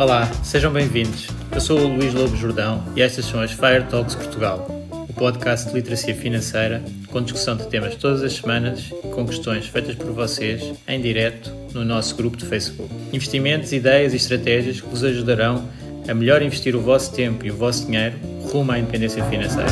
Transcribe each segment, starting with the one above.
Olá, sejam bem-vindos. Eu sou o Luís Lobo Jordão e estas são as Fire Talks Portugal, o podcast de literacia financeira com discussão de temas todas as semanas e com questões feitas por vocês em direto no nosso grupo de Facebook. Investimentos, ideias e estratégias que vos ajudarão a melhor investir o vosso tempo e o vosso dinheiro rumo à independência financeira.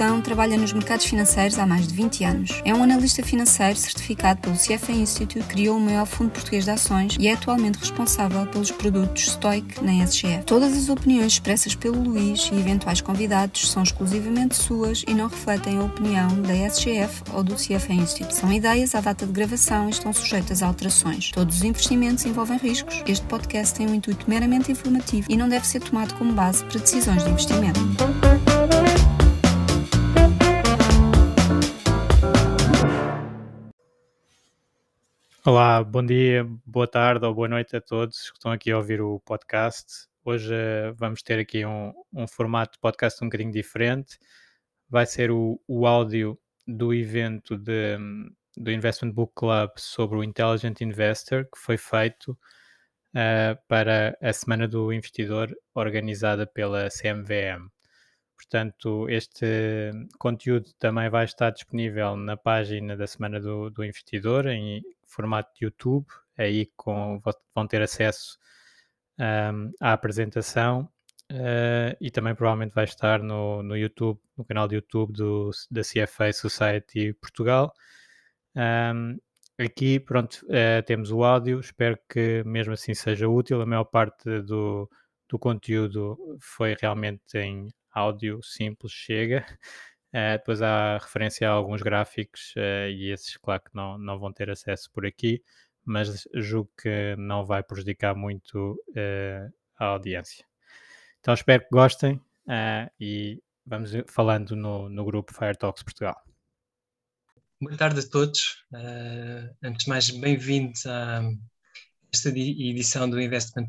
Jordão trabalha nos mercados financeiros há mais de 20 anos. É um analista financeiro certificado pelo CFA Institute, criou o maior fundo português de ações e é atualmente responsável pelos produtos Stoic na SGF. Todas as opiniões expressas pelo Luís e eventuais convidados são exclusivamente suas e não refletem a opinião da SGF ou do CFA Institute. São ideias à data de gravação e estão sujeitas a alterações. Todos os investimentos envolvem riscos. Este podcast tem um intuito meramente informativo e não deve ser tomado como base para decisões de investimento. Olá, bom dia, boa tarde ou boa noite a todos que estão aqui a ouvir o podcast. Hoje uh, vamos ter aqui um, um, formato de podcast um bocadinho diferente. Vai ser o, o áudio do evento de, do Investment Book Club sobre o Intelligent Investor que foi feito uh, para a Semana do Investidor organizada pela CMVM. Portanto, este conteúdo também vai estar disponível na página da Semana do, do Investidor, em formato de YouTube. Aí com, vão ter acesso um, à apresentação uh, e também provavelmente vai estar no, no YouTube, no canal de YouTube do, da CFA Society Portugal. Um, aqui, pronto, uh, temos o áudio. Espero que mesmo assim seja útil. A maior parte do, do conteúdo foi realmente em áudio simples chega. Uh, depois há referência a alguns gráficos uh, e esses, claro que não, não vão ter acesso por aqui, mas julgo que não vai prejudicar muito uh, a audiência. Então espero que gostem e vamos falando no, no grupo Fire Talks Portugal. Boa tarde a todos. antes de mais, bem-vindos a esta edição do Investment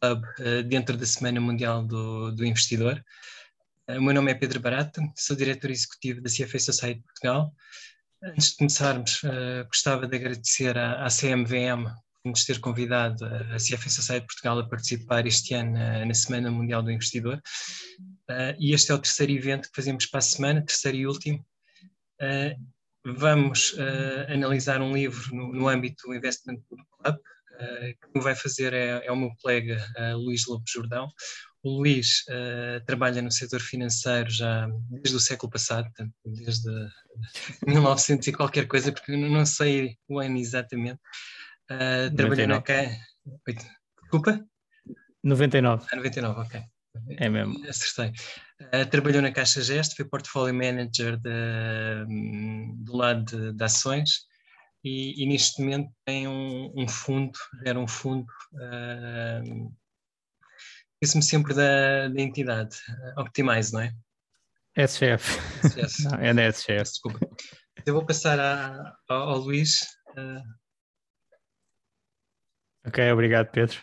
Club dentro da Semana Mundial do, do Investidor. O meu nome é Pedro Barata, sou diretor executivo da CFA Society Portugal. Antes de começarmos, uh, gostava de agradecer à, CMVM por nos ter convidado a CFA Society Portugal a participar este ano na, na Semana Mundial do Investidor. Uh, e este é o terceiro evento que fazemos para a semana, terceiro e último. Uh, vamos analisar um livro no, âmbito do Investment Club, que vai fazer é, é, o meu colega Luís Lobo Jordão. O Luís uh, trabalha no setor financeiro já desde o século passado, desde 1900 e qualquer coisa, porque não sei o ano exatamente. Uh, trabalhou na Caixa. Desculpa? 99. Ah, 99, ok. É mesmo. Acertei. Uh, trabalhou na Caixa Gesto, foi portfólio manager de, do lado de, de ações e, e, neste momento tem um, um fundo, era um fundo uh, esqueço-me sempre da, da entidade. Optimize, não é? SGF. SGF. não, é da SGF. Desculpa. Eu vou passar a, ao, ao, Luís. Uh... Ok, obrigado, Pedro.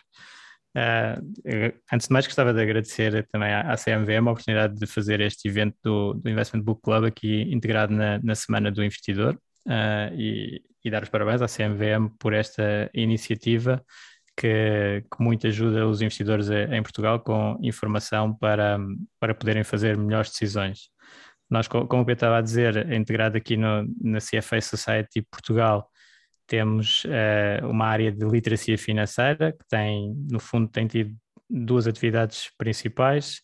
Uh, antes de mais, gostava de agradecer também à, à CMVM a oportunidade de fazer este evento do, do Investment Book Club aqui integrado na, na Semana do Investidor uh, e, e, dar os parabéns à CMVM por esta iniciativa que, que muito ajuda os investidores em Portugal com informação para, para poderem fazer melhores decisões. Nós, como Pedro estava a dizer, integrado aqui no, na CFA Society Portugal, temos uh, uma área de literacia financeira que tem, no fundo, tem tido duas atividades principais.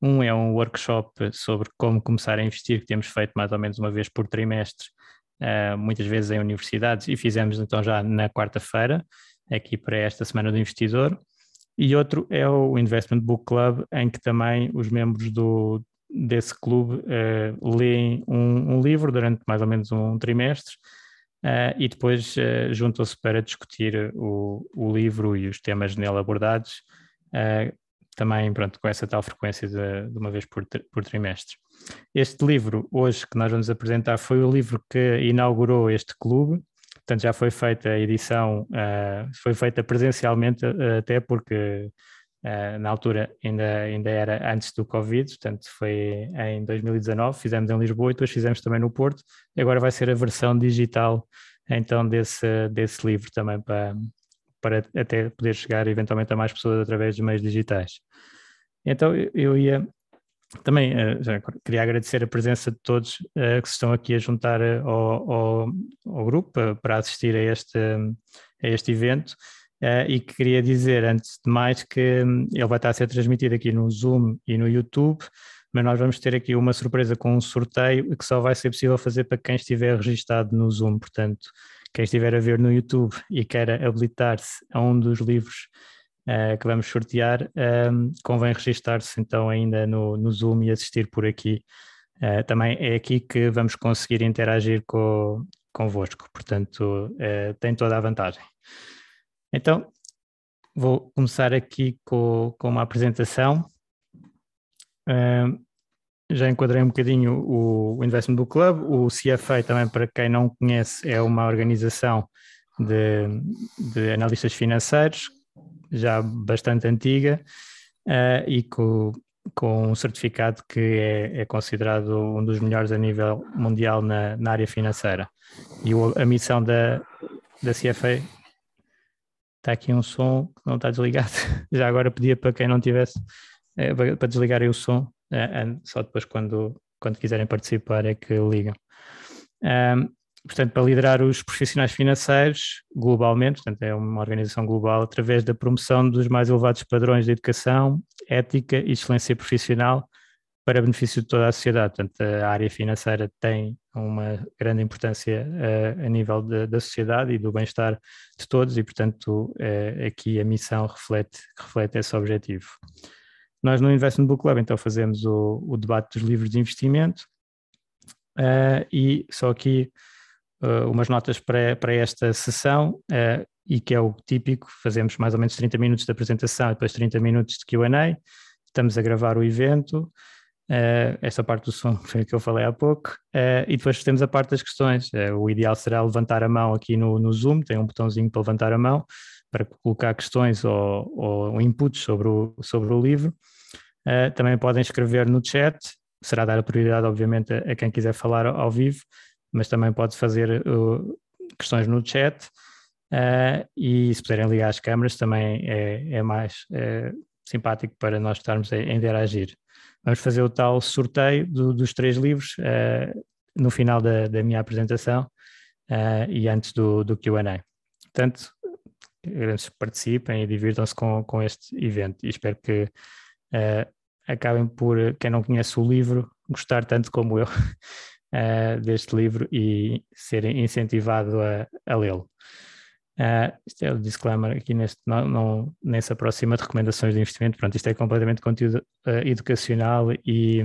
Um é um workshop sobre como começar a investir, que temos feito mais ou menos uma vez por trimestre, uh, muitas vezes em universidades, e fizemos então já na quarta-feira aqui para esta Semana do Investidor, e outro é o Investment Book Club, em que também os membros do, desse clube uh, leem um, um, livro durante mais ou menos um trimestre uh, e depois uh, juntam-se para discutir o, o, livro e os temas nele abordados, também pronto, com essa tal frequência de, de uma vez por, por trimestre. Este livro, hoje, que nós vamos apresentar, foi o livro que inaugurou este clube, Portanto, já foi feita a edição, uh, foi feita presencialmente, uh, até porque Uh, na altura ainda, ainda era antes do Covid, portanto foi em 2019, fizemos em Lisboa e depois fizemos também no Porto, e agora vai ser a versão digital então desse, desse livro também para, para até poder chegar eventualmente a mais pessoas através de meios digitais. Então eu ia também uh, já queria agradecer a presença de todos uh, que se estão aqui a juntar ao, ao, ao grupo para assistir a este, a este evento. E queria dizer, antes de mais, que um, ele vai estar a ser transmitido aqui no Zoom e no YouTube, mas nós vamos ter aqui uma surpresa com um sorteio que só vai ser possível fazer para quem estiver registado no Zoom. Portanto, quem estiver a ver no YouTube e queira habilitar-se a um dos livros que vamos sortear, um, convém registar-se então ainda no, no Zoom e assistir por aqui. Uh, também é aqui que vamos conseguir interagir com, convosco, portanto, uh, tem toda a vantagem. Então, vou começar aqui com, com uma apresentação. Uh, já enquadrei um bocadinho o, o Investment Book Club. O CFA, também para quem não conhece, é uma organização de, de analistas financeiros, já bastante antiga, uh, e com, com um certificado que é, é, considerado um dos melhores a nível mundial na, na área financeira. E o, a missão da, da CFA está aqui um som que não está desligado. Já agora pedia para quem não tivesse é, para desligarem o som, é, só depois quando, quando quiserem participar é que ligam. Portanto, para liderar os profissionais financeiros globalmente, portanto, é uma organização global, através da promoção dos mais elevados padrões de educação, ética e excelência profissional para benefício de toda a sociedade. Portanto, a área financeira tem uma grande importância uh, a nível de, da sociedade e do bem-estar de todos e, portanto, uh, aqui a missão reflete, reflete esse objetivo. Nós no Investment Book Club então fazemos o, o debate dos livros de investimento uh, e só aqui umas notas para, para esta sessão e que é o típico, fazemos mais ou menos 30 minutos de apresentação e depois 30 minutos de Q&A, estamos a gravar o evento, Uh, esta parte do som foi que eu falei há pouco, uh, e depois temos a parte das questões. Uh, o ideal será levantar a mão aqui no, no Zoom, tem um botãozinho para levantar a mão, para colocar questões ou, ou inputs sobre o, sobre o livro. também podem escrever no chat, será dar a prioridade, obviamente, a, a quem quiser falar ao, ao, vivo, mas também pode fazer questões no chat. e se puderem ligar as câmaras, também é, é mais simpático para nós estarmos a, a interagir. Vamos fazer o tal sorteio do, dos três livros uh, no final da, da minha apresentação uh, e antes do, do QA. Portanto, participem e divirtam-se com, com este evento e espero que uh, acabem por, quem não conhece o livro, gostar tanto como eu deste livro e serem incentivado a, a lê-lo. Uh, isto é o disclaimer aqui neste, não, não, nem se aproxima de recomendações de investimento. Pronto, isto é completamente conteúdo uh, educacional e,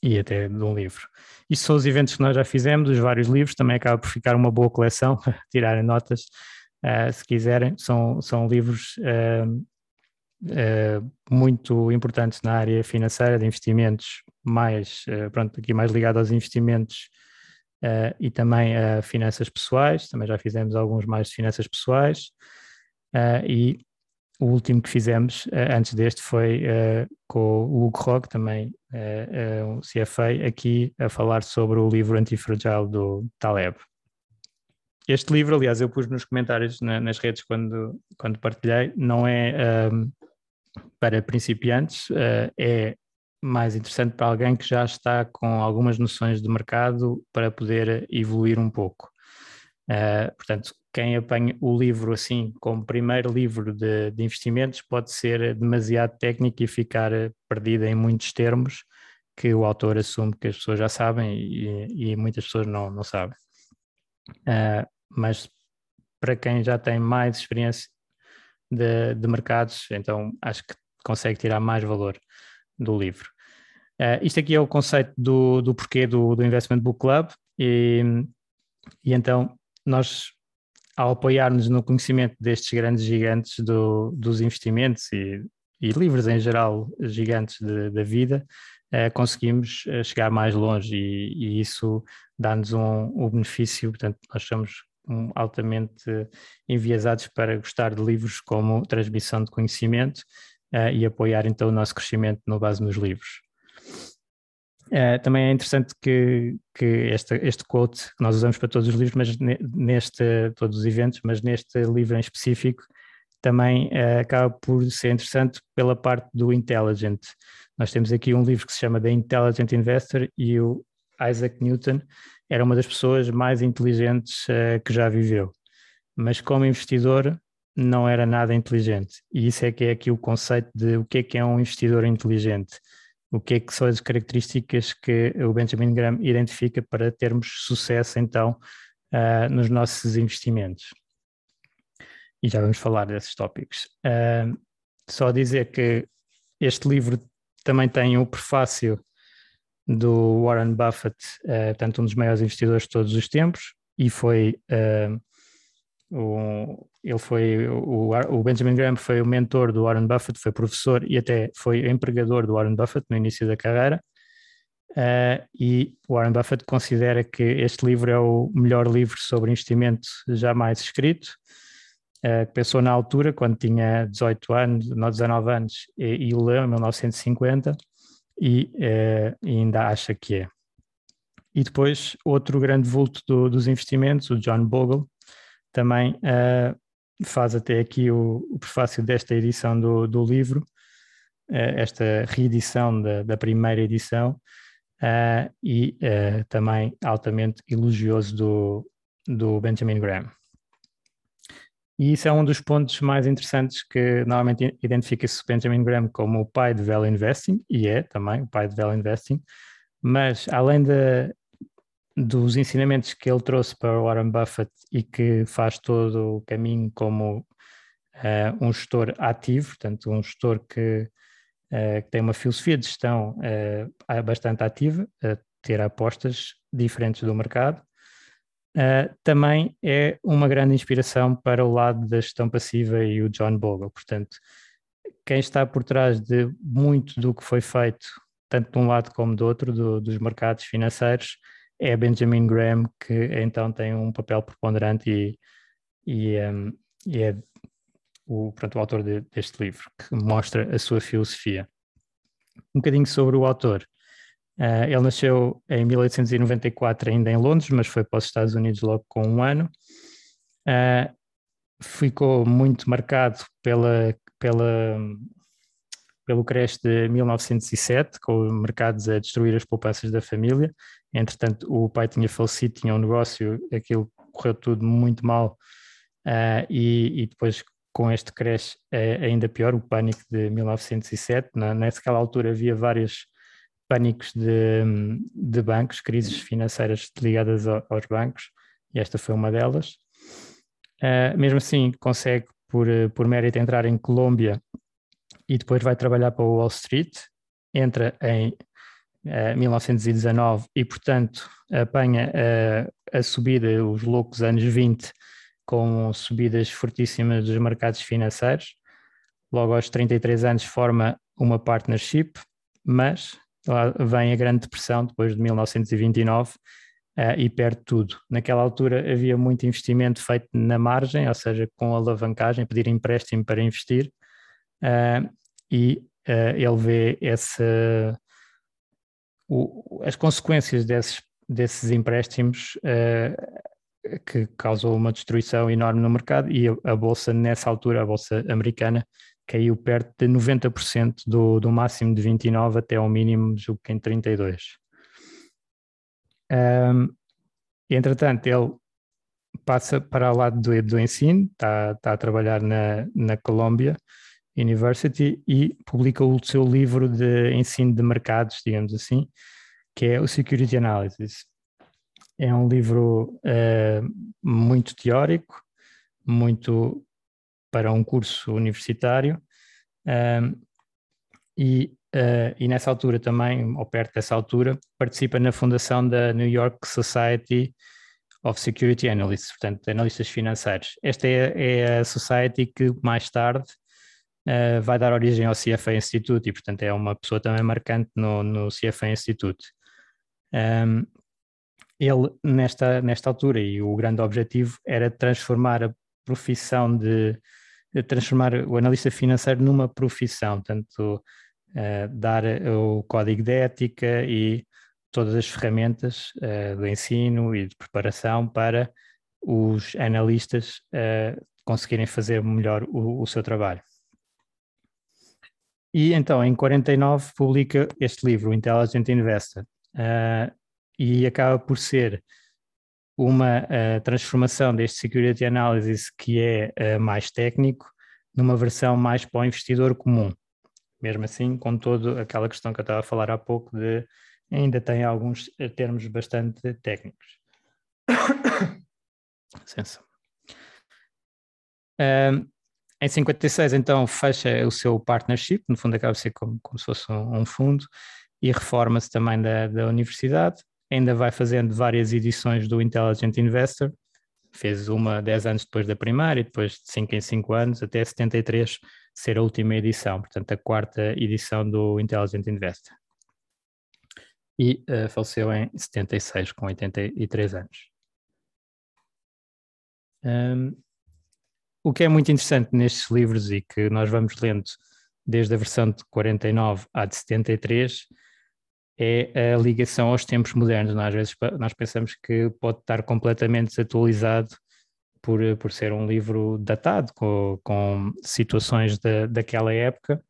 e até de um livro. Isto são os eventos que nós já fizemos, os vários livros, também acaba por ficar uma boa coleção tirarem notas, uh, se quiserem. São, são livros muito importantes na área financeira, de investimentos, mais, pronto, aqui mais ligado aos investimentos uh, e também a finanças pessoais, também já fizemos alguns mais de finanças pessoais, uh, e o último que fizemos uh, antes deste foi com o Hugo Rock, também um CFA, aqui a falar sobre o livro Antifragile do Taleb. Este livro, aliás, eu pus nos comentários na, nas redes quando, quando partilhei, não é um, para principiantes, é mais interessante para alguém que já está com algumas noções de mercado para poder evoluir um pouco. Uh, portanto, quem apanha o livro assim como primeiro livro de, de, investimentos pode ser demasiado técnico e ficar perdido em muitos termos que o autor assume que as pessoas já sabem e, e muitas pessoas não, não sabem. Uh, mas para quem já tem mais experiência de, de mercados, então acho que consegue tirar mais valor do livro. Uh, isto aqui é o conceito do, do porquê do, do Investment Book Club, e, e então nós, ao apoiar-nos no conhecimento destes grandes gigantes do, dos investimentos e, e livros em geral gigantes da vida, uh, conseguimos uh, chegar mais longe e, e isso dá-nos um, um, benefício, portanto nós somos altamente enviesados para gostar de livros como transmissão de conhecimento uh, e apoiar então o nosso crescimento no base nos livros. Uh, também é interessante que, que este, este quote que nós usamos para todos os livros, mas neste, todos os eventos, mas neste livro em específico, também uh, acaba por ser interessante pela parte do intelligent. Nós temos aqui um livro que se chama The Intelligent Investor e o Isaac Newton era uma das pessoas mais inteligentes uh, que já viveu, mas como investidor não era nada inteligente. E isso é que é aqui o conceito de o que é que é um investidor inteligente. O que é que são as características que o Benjamin Graham identifica para termos sucesso então uh, nos nossos investimentos. E já vamos falar desses tópicos. Uh, só dizer que este livro também tem o prefácio do Warren Buffett, uh, portanto, um dos maiores investidores de todos os tempos, e foi. O, ele foi o, o, Benjamin Graham foi o mentor do Warren Buffett, foi professor e até foi empregador do Warren Buffett no início da carreira. Uh, e Warren Buffett considera que este livro é o melhor livro sobre investimento jamais escrito. Uh, pensou na altura, quando tinha 18 anos, não 19 anos, e, e leu em 1950 e, uh, e, ainda acha que é. E depois, outro grande vulto do, dos investimentos, o John Bogle, também uh, faz até aqui o, o, prefácio desta edição do, do livro, uh, esta reedição da, da primeira edição, e também altamente elogioso do, do Benjamin Graham. E isso é um dos pontos mais interessantes que normalmente identifica-se Benjamin Graham como o pai de Value Investing, e é também o pai de Value Investing, mas além de, dos ensinamentos que ele trouxe para Warren Buffett e que faz todo o caminho como uh, um gestor ativo, portanto, um gestor que, uh, que tem uma filosofia de gestão uh, bastante ativa, ter apostas diferentes do mercado, também é uma grande inspiração para o lado da gestão passiva e o John Bogle. Portanto, quem está por trás de muito do que foi feito, tanto de um lado como do outro, do, dos mercados financeiros, é Benjamin Graham, que então tem um papel preponderante e, e, um, e é o, pronto, o autor de, deste livro, que mostra a sua filosofia. Um bocadinho sobre o autor. Uh, ele nasceu em 1894 ainda em Londres, mas foi para os Estados Unidos logo com um ano. Uh, ficou muito marcado pela, pela, pelo crash de 1907, com os mercados a destruir as poupanças da família. Entretanto, o pai tinha falecido, tinha um negócio, aquilo correu tudo muito mal. Uh, e, e, depois, com este crash, é ainda pior, o pânico de 1907. Na, nessa altura havia várias pânicos de, de bancos, crises financeiras ligadas aos bancos, e esta foi uma delas. Uh, mesmo assim, consegue, por, por mérito, entrar em Colômbia e depois vai trabalhar para o Wall Street, entra em uh, ah, 1919 e, portanto, apanha uh, a subida, os loucos anos 20, com subidas fortíssimas dos mercados financeiros. Logo aos 33 anos forma uma partnership, mas lá vem a Grande Depressão, depois de 1929, uh, eh, e perde tudo. Naquela altura havia muito investimento feito na margem, ou seja, com alavancagem, pedir empréstimo para investir, uh, e uh, ele vê essa, o, as consequências desses, desses empréstimos que causou uma destruição enorme no mercado e a bolsa nessa altura, a bolsa americana, caiu perto de 90% do, do máximo de 29 até ao mínimo, julgo que em 32. Um, entretanto, ele passa para o lado do, do ensino, está, está a trabalhar na, na Columbia University e publica o seu livro de ensino de mercados, digamos assim, que é o Security Analysis. É um livro uh, muito teórico, muito para um curso universitário um, e, uh, e nessa altura também, ou perto dessa altura, participa na fundação da New York Society of Security Analysts, portanto, analistas financeiros. Esta é, é a society que mais tarde uh, vai dar origem ao CFA Institute e, portanto, é uma pessoa também marcante no, no CFA Institute. Um, ele, nesta, nesta altura, e o grande objetivo era transformar a profissão de, de transformar o analista financeiro numa profissão, tanto uh, dar o código de ética e todas as ferramentas uh, do ensino e de preparação para os analistas uh, conseguirem fazer melhor o, o, seu trabalho. E então, em 49, publica este livro, Intelligent Investor, uh, e acaba por ser uma uh, transformação deste Security Analysis que é mais técnico numa versão mais para o investidor comum. Mesmo assim, com toda aquela questão que eu estava a falar há pouco de ainda tem alguns termos bastante técnicos. Licença. Um, em 56, então, fecha o seu partnership, no fundo acaba de ser como, como se fosse um, um fundo, e reforma-se também da, da universidade. Ainda vai fazendo várias edições do Intelligent Investor, fez uma 10 anos depois da primeira e depois de 5 em 5 anos, até 73 ser a última edição, portanto a quarta edição do Intelligent Investor. E uh, faleceu em 76, com 83 anos. Um, o que é muito interessante nestes livros e que nós vamos lendo desde a versão de 49 à de 73 é a ligação aos tempos modernos. Nós, às vezes nós pensamos que pode estar completamente desatualizado por, por ser um livro datado, com, com situações da, daquela época,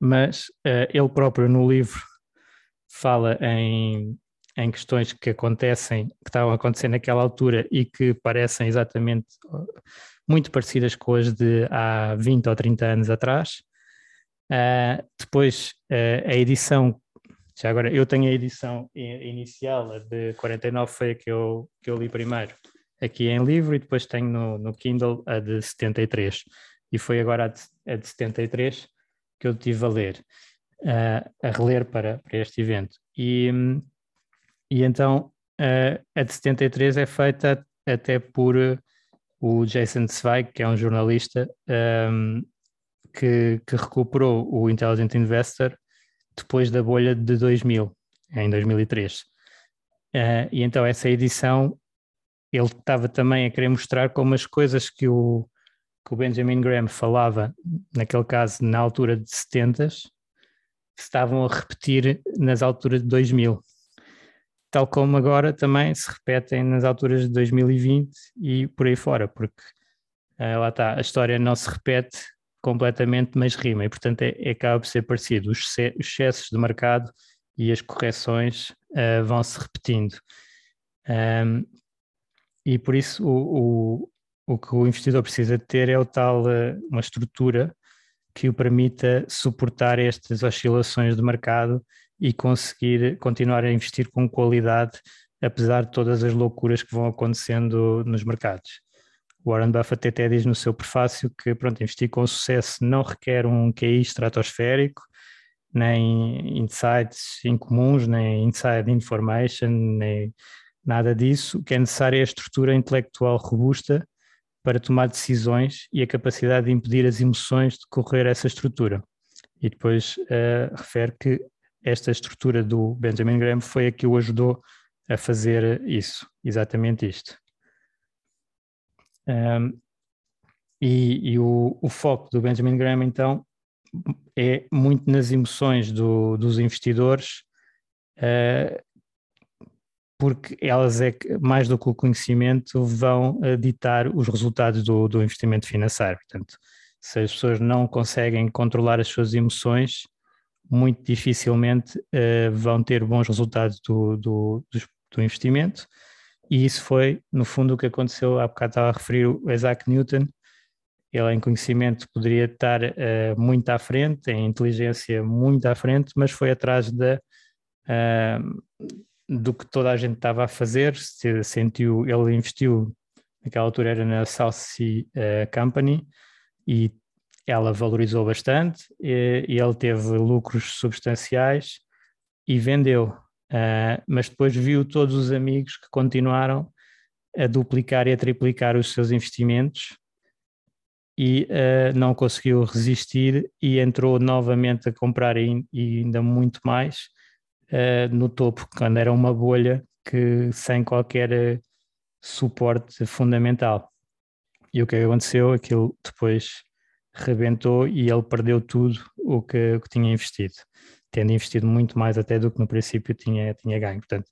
mas uh, ele próprio no livro fala em em questões que acontecem, que estavam a acontecer naquela altura e que parecem exatamente muito parecidas com as de há 20 ou 30 anos atrás. Uh, depois, uh, a edição, já agora, eu tenho a edição inicial, a de 49 foi a que eu, que eu li primeiro, aqui em livro, e depois tenho no, no Kindle a de 73. E foi agora a de, a de 73 que eu tive a ler, uh, a reler para, para este evento. E. E então a de 73 é feita até por o Jason Zweig, que é um jornalista um, ehm, que, que, recuperou o Intelligent Investor depois da bolha de 2000, em 2003. Uh, eh, e então essa edição ele estava também a querer mostrar como as coisas que o, que o Benjamin Graham falava, naquele caso na altura de 70, estavam a repetir nas alturas de 2000 tal como agora também se repetem nas alturas de 2020 e por aí fora, porque uh, lá está, a história não se repete completamente, mas rima, e portanto é, é acaba por ser parecido. Os, excessos de mercado e as correções uh, vão se repetindo. Um, e por isso o, o, o que o investidor precisa ter é o tal, uh, uma estrutura que o permita suportar estas oscilações de mercado e conseguir continuar a investir com qualidade, apesar de todas as loucuras que vão acontecendo nos mercados. Warren Buffett até diz no seu prefácio que pronto, investir com sucesso não requer um QI estratosférico, nem insights incomuns, nem inside information, nem nada disso. O que é necessário é a estrutura intelectual robusta para tomar decisões e a capacidade de impedir as emoções de correr essa estrutura. E depois uh, refere que esta estrutura do Benjamin Graham foi a que o ajudou a fazer isso, exatamente isto. Um, e, e o, o, foco do Benjamin Graham, então, é muito nas emoções do, dos investidores, uh, porque elas, é que, mais do que o conhecimento, vão ditar os resultados do, do investimento financeiro. Portanto, se as pessoas não conseguem controlar as suas emoções, muito dificilmente uh, vão ter bons resultados do, do, do, investimento. E isso foi, no fundo, o que aconteceu. Há bocado estava a referir o Isaac Newton. Ele, em conhecimento, poderia estar uh, muito à frente, em inteligência, muito à frente, mas foi atrás da, uh, do que toda a gente estava a fazer. Se, sentiu, ele investiu, naquela altura era na South Sea Company, e ela valorizou bastante e, e ele teve lucros substanciais e vendeu. Uh, mas depois viu todos os amigos que continuaram a duplicar e a triplicar os seus investimentos e uh, não conseguiu resistir e entrou novamente a comprar e, e ainda muito mais uh, no topo, quando era uma bolha que sem qualquer suporte fundamental. E o que aconteceu? Aquilo depois rebentou e ele perdeu tudo o que, o que tinha investido, tendo investido muito mais até do que no princípio tinha, tinha ganho. Portanto,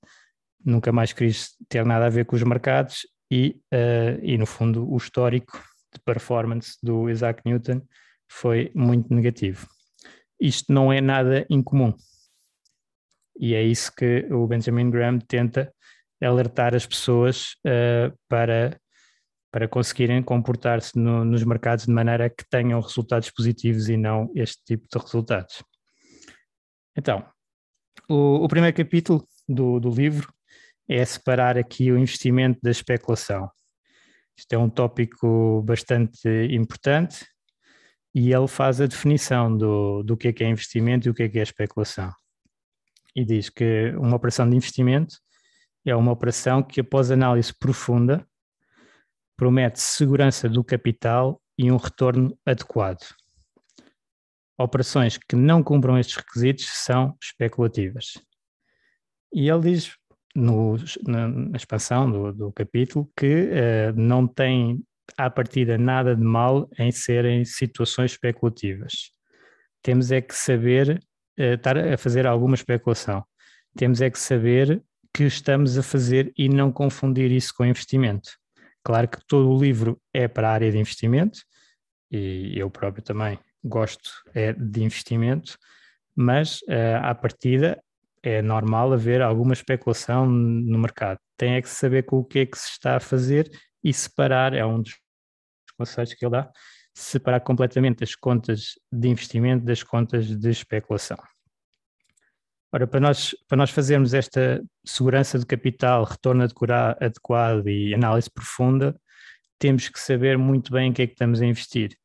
nunca mais quis ter nada a ver com os mercados e, uh, e no fundo, o histórico de performance do Isaac Newton foi muito negativo. Isto não é nada incomum. E é isso que o Benjamin Graham tenta alertar as pessoas uh, para, para conseguirem comportar-se no, nos mercados de maneira que tenham resultados positivos e não este tipo de resultados. Então, o, o primeiro capítulo do, do livro é separar aqui o investimento da especulação. Isto é um tópico bastante importante e ele faz a definição do, do que é que é investimento e o que é que é especulação. E diz que uma operação de investimento é uma operação que, após análise profunda, promete segurança do capital e um retorno adequado. Operações que não cumpram estes requisitos são especulativas. E ele diz no, na, expansão do, do capítulo que uh, não tem à partida nada de mal em serem situações especulativas. Temos é que saber uh, estar a fazer alguma especulação. Temos é que saber que estamos a fazer e não confundir isso com investimento. Claro que todo o livro é para a área de investimento, e eu próprio também gosto é, de investimento, mas uh, à partida é normal haver alguma especulação no mercado. Tem é que saber com o que é que se está a fazer e separar, é um dos conceitos que ele dá, separar completamente as contas de investimento das contas de especulação. Ora, para nós, para nós fazermos esta segurança de capital, retorno adequado e análise profunda, temos que saber muito bem em que é que estamos a investir.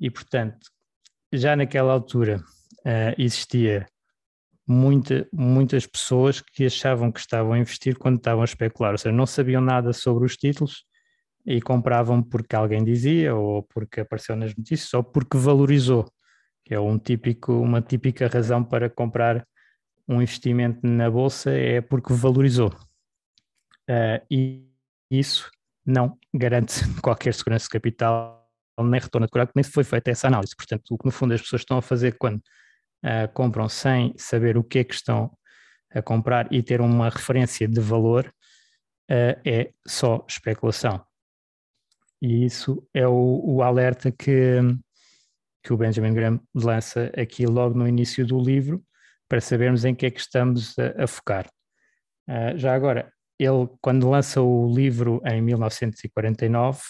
E, portanto, já naquela altura uh, existia muita, muitas pessoas que achavam que estavam a investir quando estavam a especular, ou seja, não sabiam nada sobre os títulos e compravam porque alguém dizia, ou porque apareceu nas notícias, ou porque valorizou, que é um típico, uma típica razão para comprar um investimento na bolsa é porque valorizou. Uh, e isso não garante qualquer segurança de capital nem retorno de nem foi feita essa análise. Portanto, o que no fundo as pessoas estão a fazer quando uh, compram sem saber o que é que estão a comprar e ter uma referência de valor, uh, é só especulação. E isso é o, o, alerta que, que o Benjamin Graham lança aqui logo no início do livro, para sabermos em que é que estamos a, a focar. Uh, já agora, ele, quando lança o livro em 1949,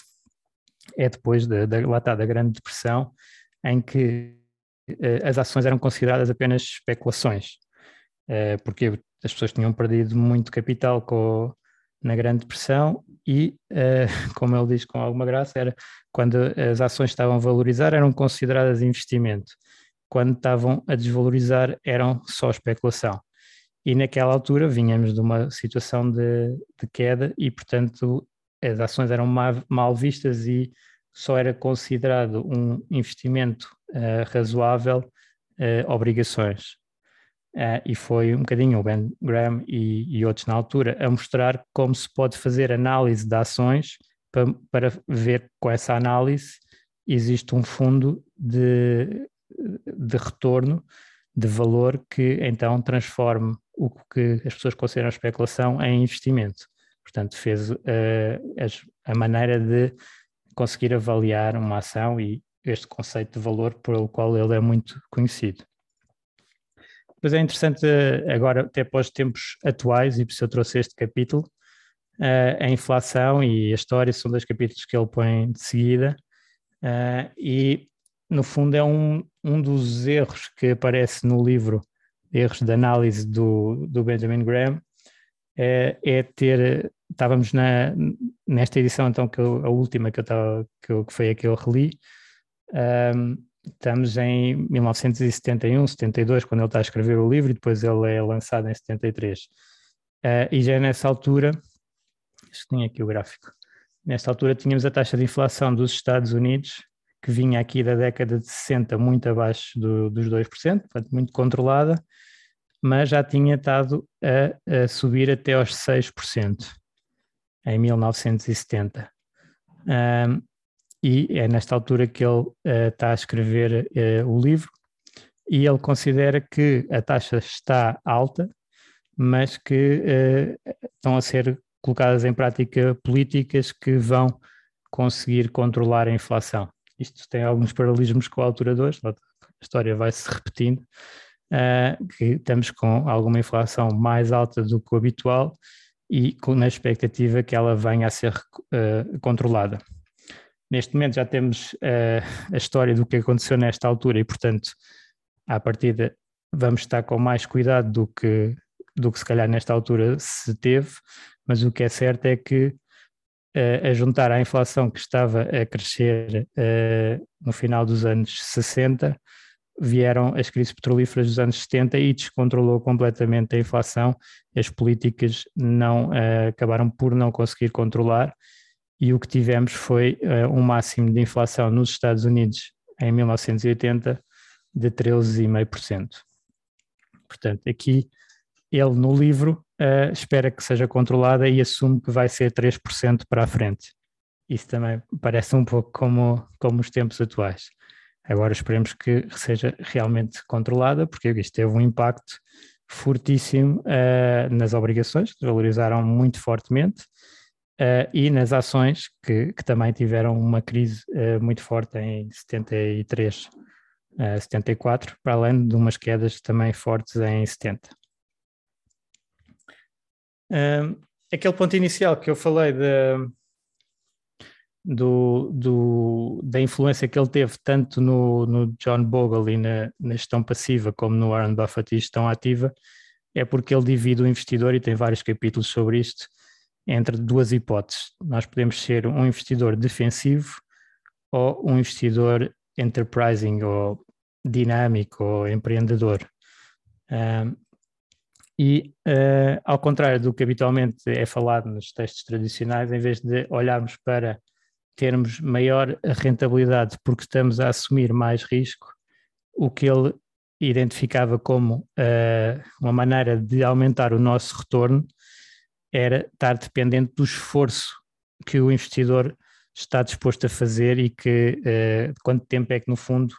é depois da, da, da Grande Depressão, em que eh, as ações eram consideradas apenas especulações, eh, porque as pessoas tinham perdido muito capital com, na Grande Depressão e, eh, como ele diz com alguma graça, era quando as ações estavam a valorizar eram consideradas investimento, quando estavam a desvalorizar eram só especulação. E naquela altura vinhamos de uma situação de, de queda e, portanto, as ações eram mal, vistas e só era considerado um investimento uh, razoável uh, obrigações. Uh, e foi um bocadinho o Ben Graham e, e, outros na altura a mostrar como se pode fazer análise de ações para, para ver com essa análise existe um fundo de, de retorno, de valor que então transforme o que as pessoas consideram especulação em investimento. Portanto, fez uh, a maneira de conseguir avaliar uma ação e este conceito de valor pelo qual ele é muito conhecido. Pois é interessante eh, agora, até os tempos atuais, e por isso eu trouxe este capítulo, uh, a inflação e a história são dois capítulos que ele põe de seguida, uh, e no fundo é um, um dos erros que aparece no livro, erros de análise do, do Benjamin Graham, é, é ter estávamos na, nesta edição, então, que eu, a última que, eu estava, que, eu, que foi a que eu reli, um, estamos em 1971, 72, quando ele está a escrever o livro, e depois ele é lançado em 73. Uh, ah, e já é nessa altura, acho que tinha aqui o gráfico, nesta altura tínhamos a taxa de inflação dos Estados Unidos, que vinha aqui da década de 60 muito abaixo do, dos 2%, portanto muito controlada, mas já tinha estado a, a subir até aos 6% em 1970. Um, e é nesta altura que ele uh, está a escrever uh, o livro, e ele considera que a taxa está alta, mas que uh, estão a ser colocadas em prática políticas que vão conseguir controlar a inflação. Isto tem alguns paralelismos com a altura 2, a história vai se repetindo, uh, que estamos com alguma inflação mais alta do que o habitual e com, na expectativa que ela venha a ser uh, controlada. Neste momento já temos uh, a história do que aconteceu nesta altura e, portanto, à partida vamos estar com mais cuidado do que, do que se calhar nesta altura se teve, mas o que é certo é que a juntar à inflação que estava a crescer uh, no final dos anos 60, vieram as crises petrolíferas dos anos 70 e descontrolou completamente a inflação. As políticas não uh, acabaram por não conseguir controlar e o que tivemos foi um máximo de inflação nos Estados Unidos em 1980 de 13,5%. Portanto, aqui ele no livro uh, espera que seja controlada e assume que vai ser 3% para a frente. Isso também parece um pouco como, como os tempos atuais. Agora esperemos que seja realmente controlada, porque isto teve um impacto fortíssimo uh, nas obrigações, que valorizaram muito fortemente, uh, e nas ações, que, que, também tiveram uma crise uh, muito forte em 73, 74, para além de umas quedas também fortes em 70 aquele ponto inicial que eu falei de, do, do, da influência que ele teve tanto no, no John Bogle e na, na, gestão passiva como no Warren Buffett e gestão ativa, é porque ele divide o investidor, e tem vários capítulos sobre isto, entre duas hipóteses. Nós podemos ser um investidor defensivo ou um investidor enterprising ou dinâmico ou empreendedor. E, uh, ao contrário do que habitualmente é falado nos textos tradicionais, em vez de olharmos para termos maior rentabilidade porque estamos a assumir mais risco, o que ele identificava como uh, uma maneira de aumentar o nosso retorno era estar dependente do esforço que o investidor está disposto a fazer e que uh, quanto tempo é que no fundo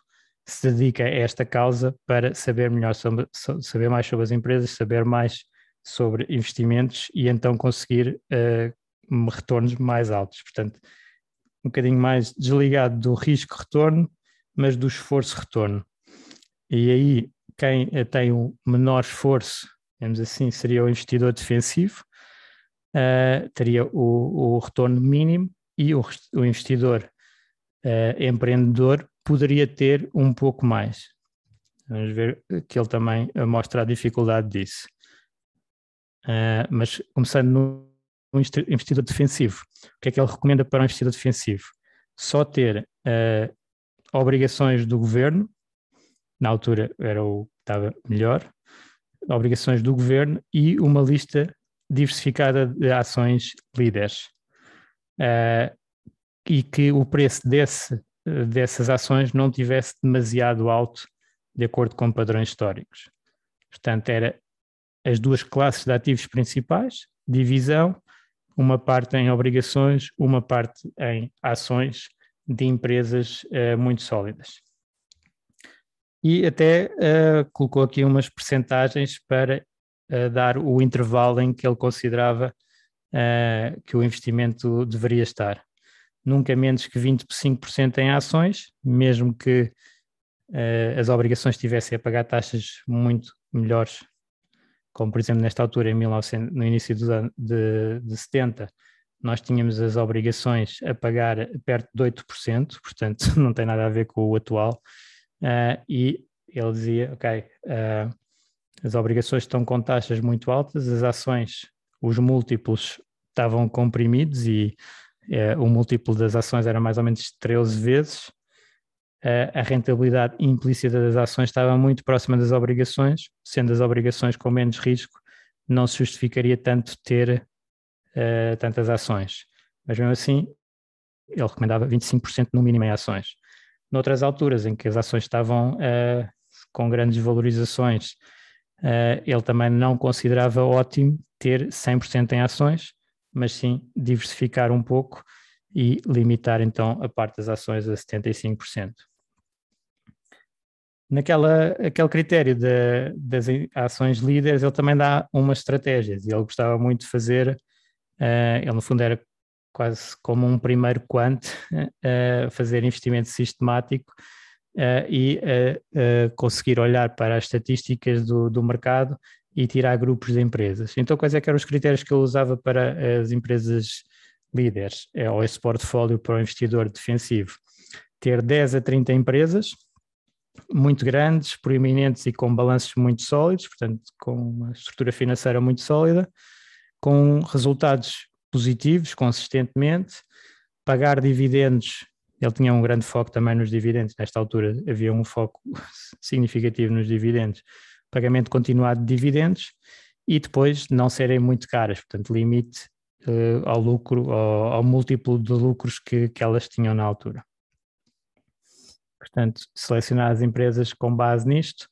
se dedica a esta causa para saber melhor sobre, saber mais sobre as empresas, saber mais sobre investimentos e então conseguir uh, retornos mais altos. Portanto, um bocadinho mais desligado do risco-retorno, mas do esforço-retorno. E aí, quem tem o menor esforço, digamos assim, seria o investidor defensivo, uh, teria o, o, retorno mínimo, e o, o investidor uh, empreendedor poderia ter um pouco mais. Vamos ver que ele também mostra a dificuldade disso. Uh, mas começando no, no, investidor defensivo, o que é que ele recomenda para um investidor defensivo? Só ter uh, obrigações do governo, na altura era o que estava melhor, obrigações do governo e uma lista diversificada de ações líderes. Uh, e que o preço desse dessas ações não tivesse demasiado alto de acordo com padrões históricos. Portanto, era as duas classes de ativos principais, divisão, uma parte em obrigações, uma parte em ações de empresas uh, muito sólidas. E até uh, colocou aqui umas percentagens para uh, dar o intervalo em que ele considerava que o investimento deveria estar nunca menos que 25% em ações, mesmo que uh, as obrigações estivessem a pagar taxas muito melhores, como por exemplo nesta altura, em 1900, no início do de, de 70, nós tínhamos as obrigações a pagar perto de 8%, portanto não tem nada a ver com o atual, uh, e ele dizia, ok, uh, as obrigações estão com taxas muito altas, as ações, os múltiplos estavam comprimidos e é, o múltiplo das ações era mais ou menos 13 vezes, a rentabilidade implícita das ações estava muito próxima das obrigações, sendo as obrigações com menos risco, não se justificaria tanto ter uh, tantas ações. Mas mesmo assim, ele recomendava 25% no mínimo em ações. Noutras alturas em que as ações estavam uh, com grandes valorizações uh, ele também não considerava ótimo ter 100% em ações, mas sim diversificar um pouco e limitar então a parte das ações a 75%. Naquela aquele critério de, das ações líderes, ele também dá umas estratégias e ele gostava muito de fazer, uh, ele no fundo era quase como um primeiro quant, uh, fazer investimento sistemático uh, e conseguir olhar para as estatísticas do, do mercado e tirar grupos de empresas. Então, quais é eram os critérios que ele usava para as empresas líderes, é, ou esse portfólio para o investidor defensivo? Ter 10 a 30 empresas, muito grandes, proeminentes e com balanços muito sólidos, portanto, com uma estrutura financeira muito sólida, com resultados positivos consistentemente, pagar dividendos. Ele tinha um grande foco também nos dividendos, nesta altura havia um foco significativo nos dividendos, pagamento continuado de dividendos e depois não serem muito caras, portanto, limite uh, ao lucro, ao, ao múltiplo de lucros que, que elas tinham na altura. Portanto, selecionar as empresas com base nisto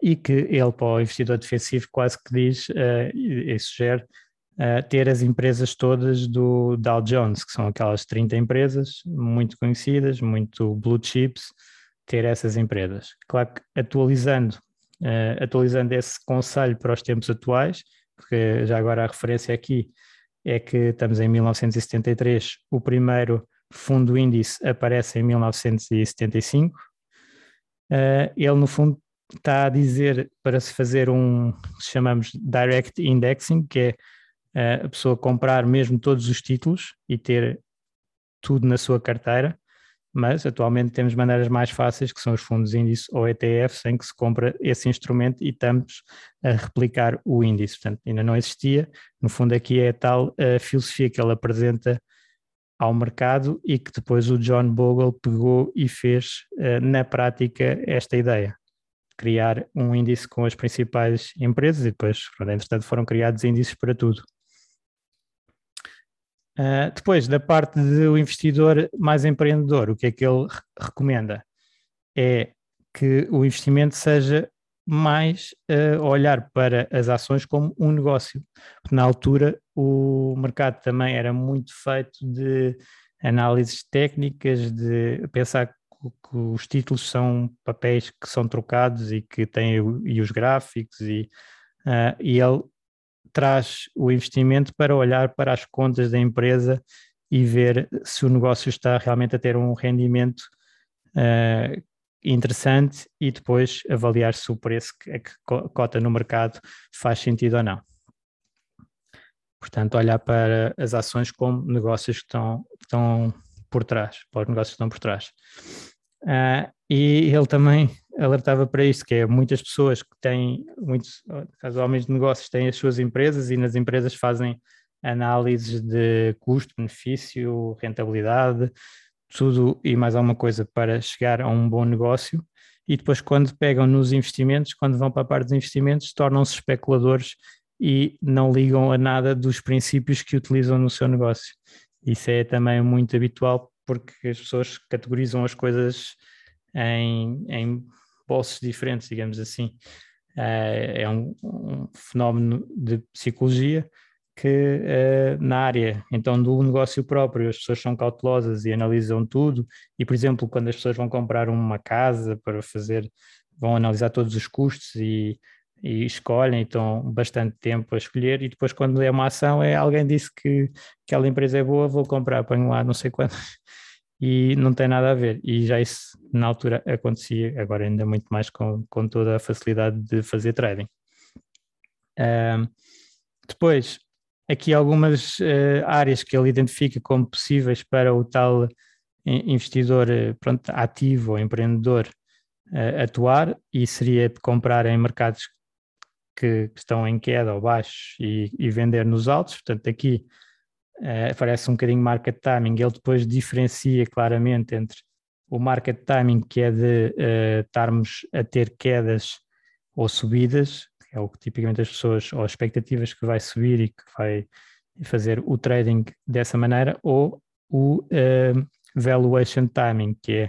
e que ele, para o investidor defensivo, quase que diz uh, e, sugere uh, ter as empresas todas do Dow Jones, que são aquelas 30 empresas muito conhecidas, muito blue chips, ter essas empresas. Claro que atualizando, uh, atualizando esse conselho para os tempos atuais, porque já agora a referência aqui é que estamos em 1973, o primeiro fundo índice aparece em 1975. Uh, eh, ele, no fundo, está a dizer para se fazer um, chamamos direct indexing, que é uh, a pessoa comprar mesmo todos os títulos e ter tudo na sua carteira, mas atualmente temos maneiras mais fáceis, que são os fundos índice ou ETFs, em que se compra esse instrumento e estamos a replicar o índice. Portanto, ainda não existia. No fundo, aqui é a tal a filosofia que ele apresenta ao mercado e que depois o John Bogle pegou e fez uh, na prática esta ideia, criar um índice com as principais empresas e depois, entretanto, foram criados índices para tudo. Uh, depois, da parte do investidor mais empreendedor, o que é que ele recomenda? É que o investimento seja mais uh, olhar para as ações como um negócio. Na altura o mercado também era muito feito de análises técnicas, de pensar que os títulos são papéis que são trocados e que têm e os gráficos e, uh, e ele traz o investimento para olhar para as contas da empresa e ver se o negócio está realmente a ter um rendimento uh, interessante e depois avaliar se o preço que, que cota no mercado faz sentido ou não. Portanto, olhar para as ações como negócios que estão, estão por trás, para os negócios que estão por trás. Uh, e ele também alertava para isto, que é muitas pessoas que têm, muitos os homens de negócios têm as suas empresas e nas empresas fazem análises de custo, benefício, rentabilidade, tudo e mais alguma coisa para chegar a um bom negócio e depois quando pegam nos investimentos, quando vão para a parte dos investimentos, tornam-se especuladores e não ligam a nada dos princípios que utilizam no seu negócio. Isso é também muito habitual porque as pessoas categorizam as coisas em, em bolsos diferentes, digamos assim. Eh, é um, um fenómeno de psicologia que uh, na área então do negócio próprio as pessoas são cautelosas e analisam tudo e por exemplo quando as pessoas vão comprar uma casa para fazer vão analisar todos os custos e, e escolhem então bastante tempo a escolher e depois quando é uma ação é alguém disse que aquela empresa é boa vou comprar ponho lá não sei quanto e não tem nada a ver. E já isso na altura acontecia agora ainda muito mais com, com toda a facilidade de fazer trading. Uh, depois aqui algumas uh, áreas que ele identifica como possíveis para o tal investidor uh, pronto, ativo ou empreendedor uh, atuar e seria de comprar em mercados que, que estão em queda ou baixos e, e, vender nos altos, portanto aqui aparece um bocadinho market timing, ele depois diferencia claramente entre o market timing que é de estarmos a ter quedas ou subidas é o que tipicamente as pessoas, ou expectativas que vai subir e que vai fazer o trading dessa maneira, ou o uh, valuation timing, que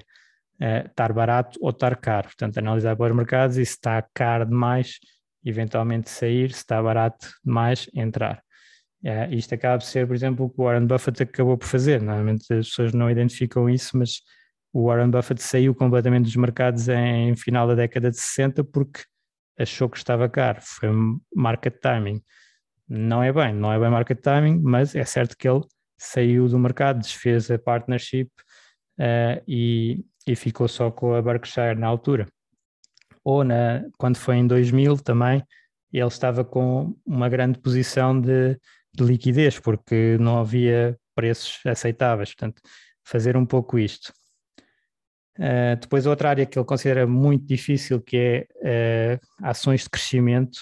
é uh, estar barato ou estar caro. Portanto, analisar para os mercados e se está caro demais eventualmente sair, se está barato demais, entrar. É, isto acaba por ser, por exemplo, o que o Warren Buffett acabou por fazer. Normalmente as pessoas não identificam isso, mas o Warren Buffett saiu completamente dos mercados em final da década de 60 porque achou que estava caro. Foi market timing. Não é bem, não é bem market timing, mas é certo que ele saiu do mercado, desfez a partnership uh, e, e ficou só com a Berkshire na altura. Ou na, quando foi em 2000 também, ele estava com uma grande posição de de liquidez, porque não havia preços aceitáveis. Portanto, fazer um pouco isto. Uh, depois, outra área que ele considera muito difícil, que é uh, ações de crescimento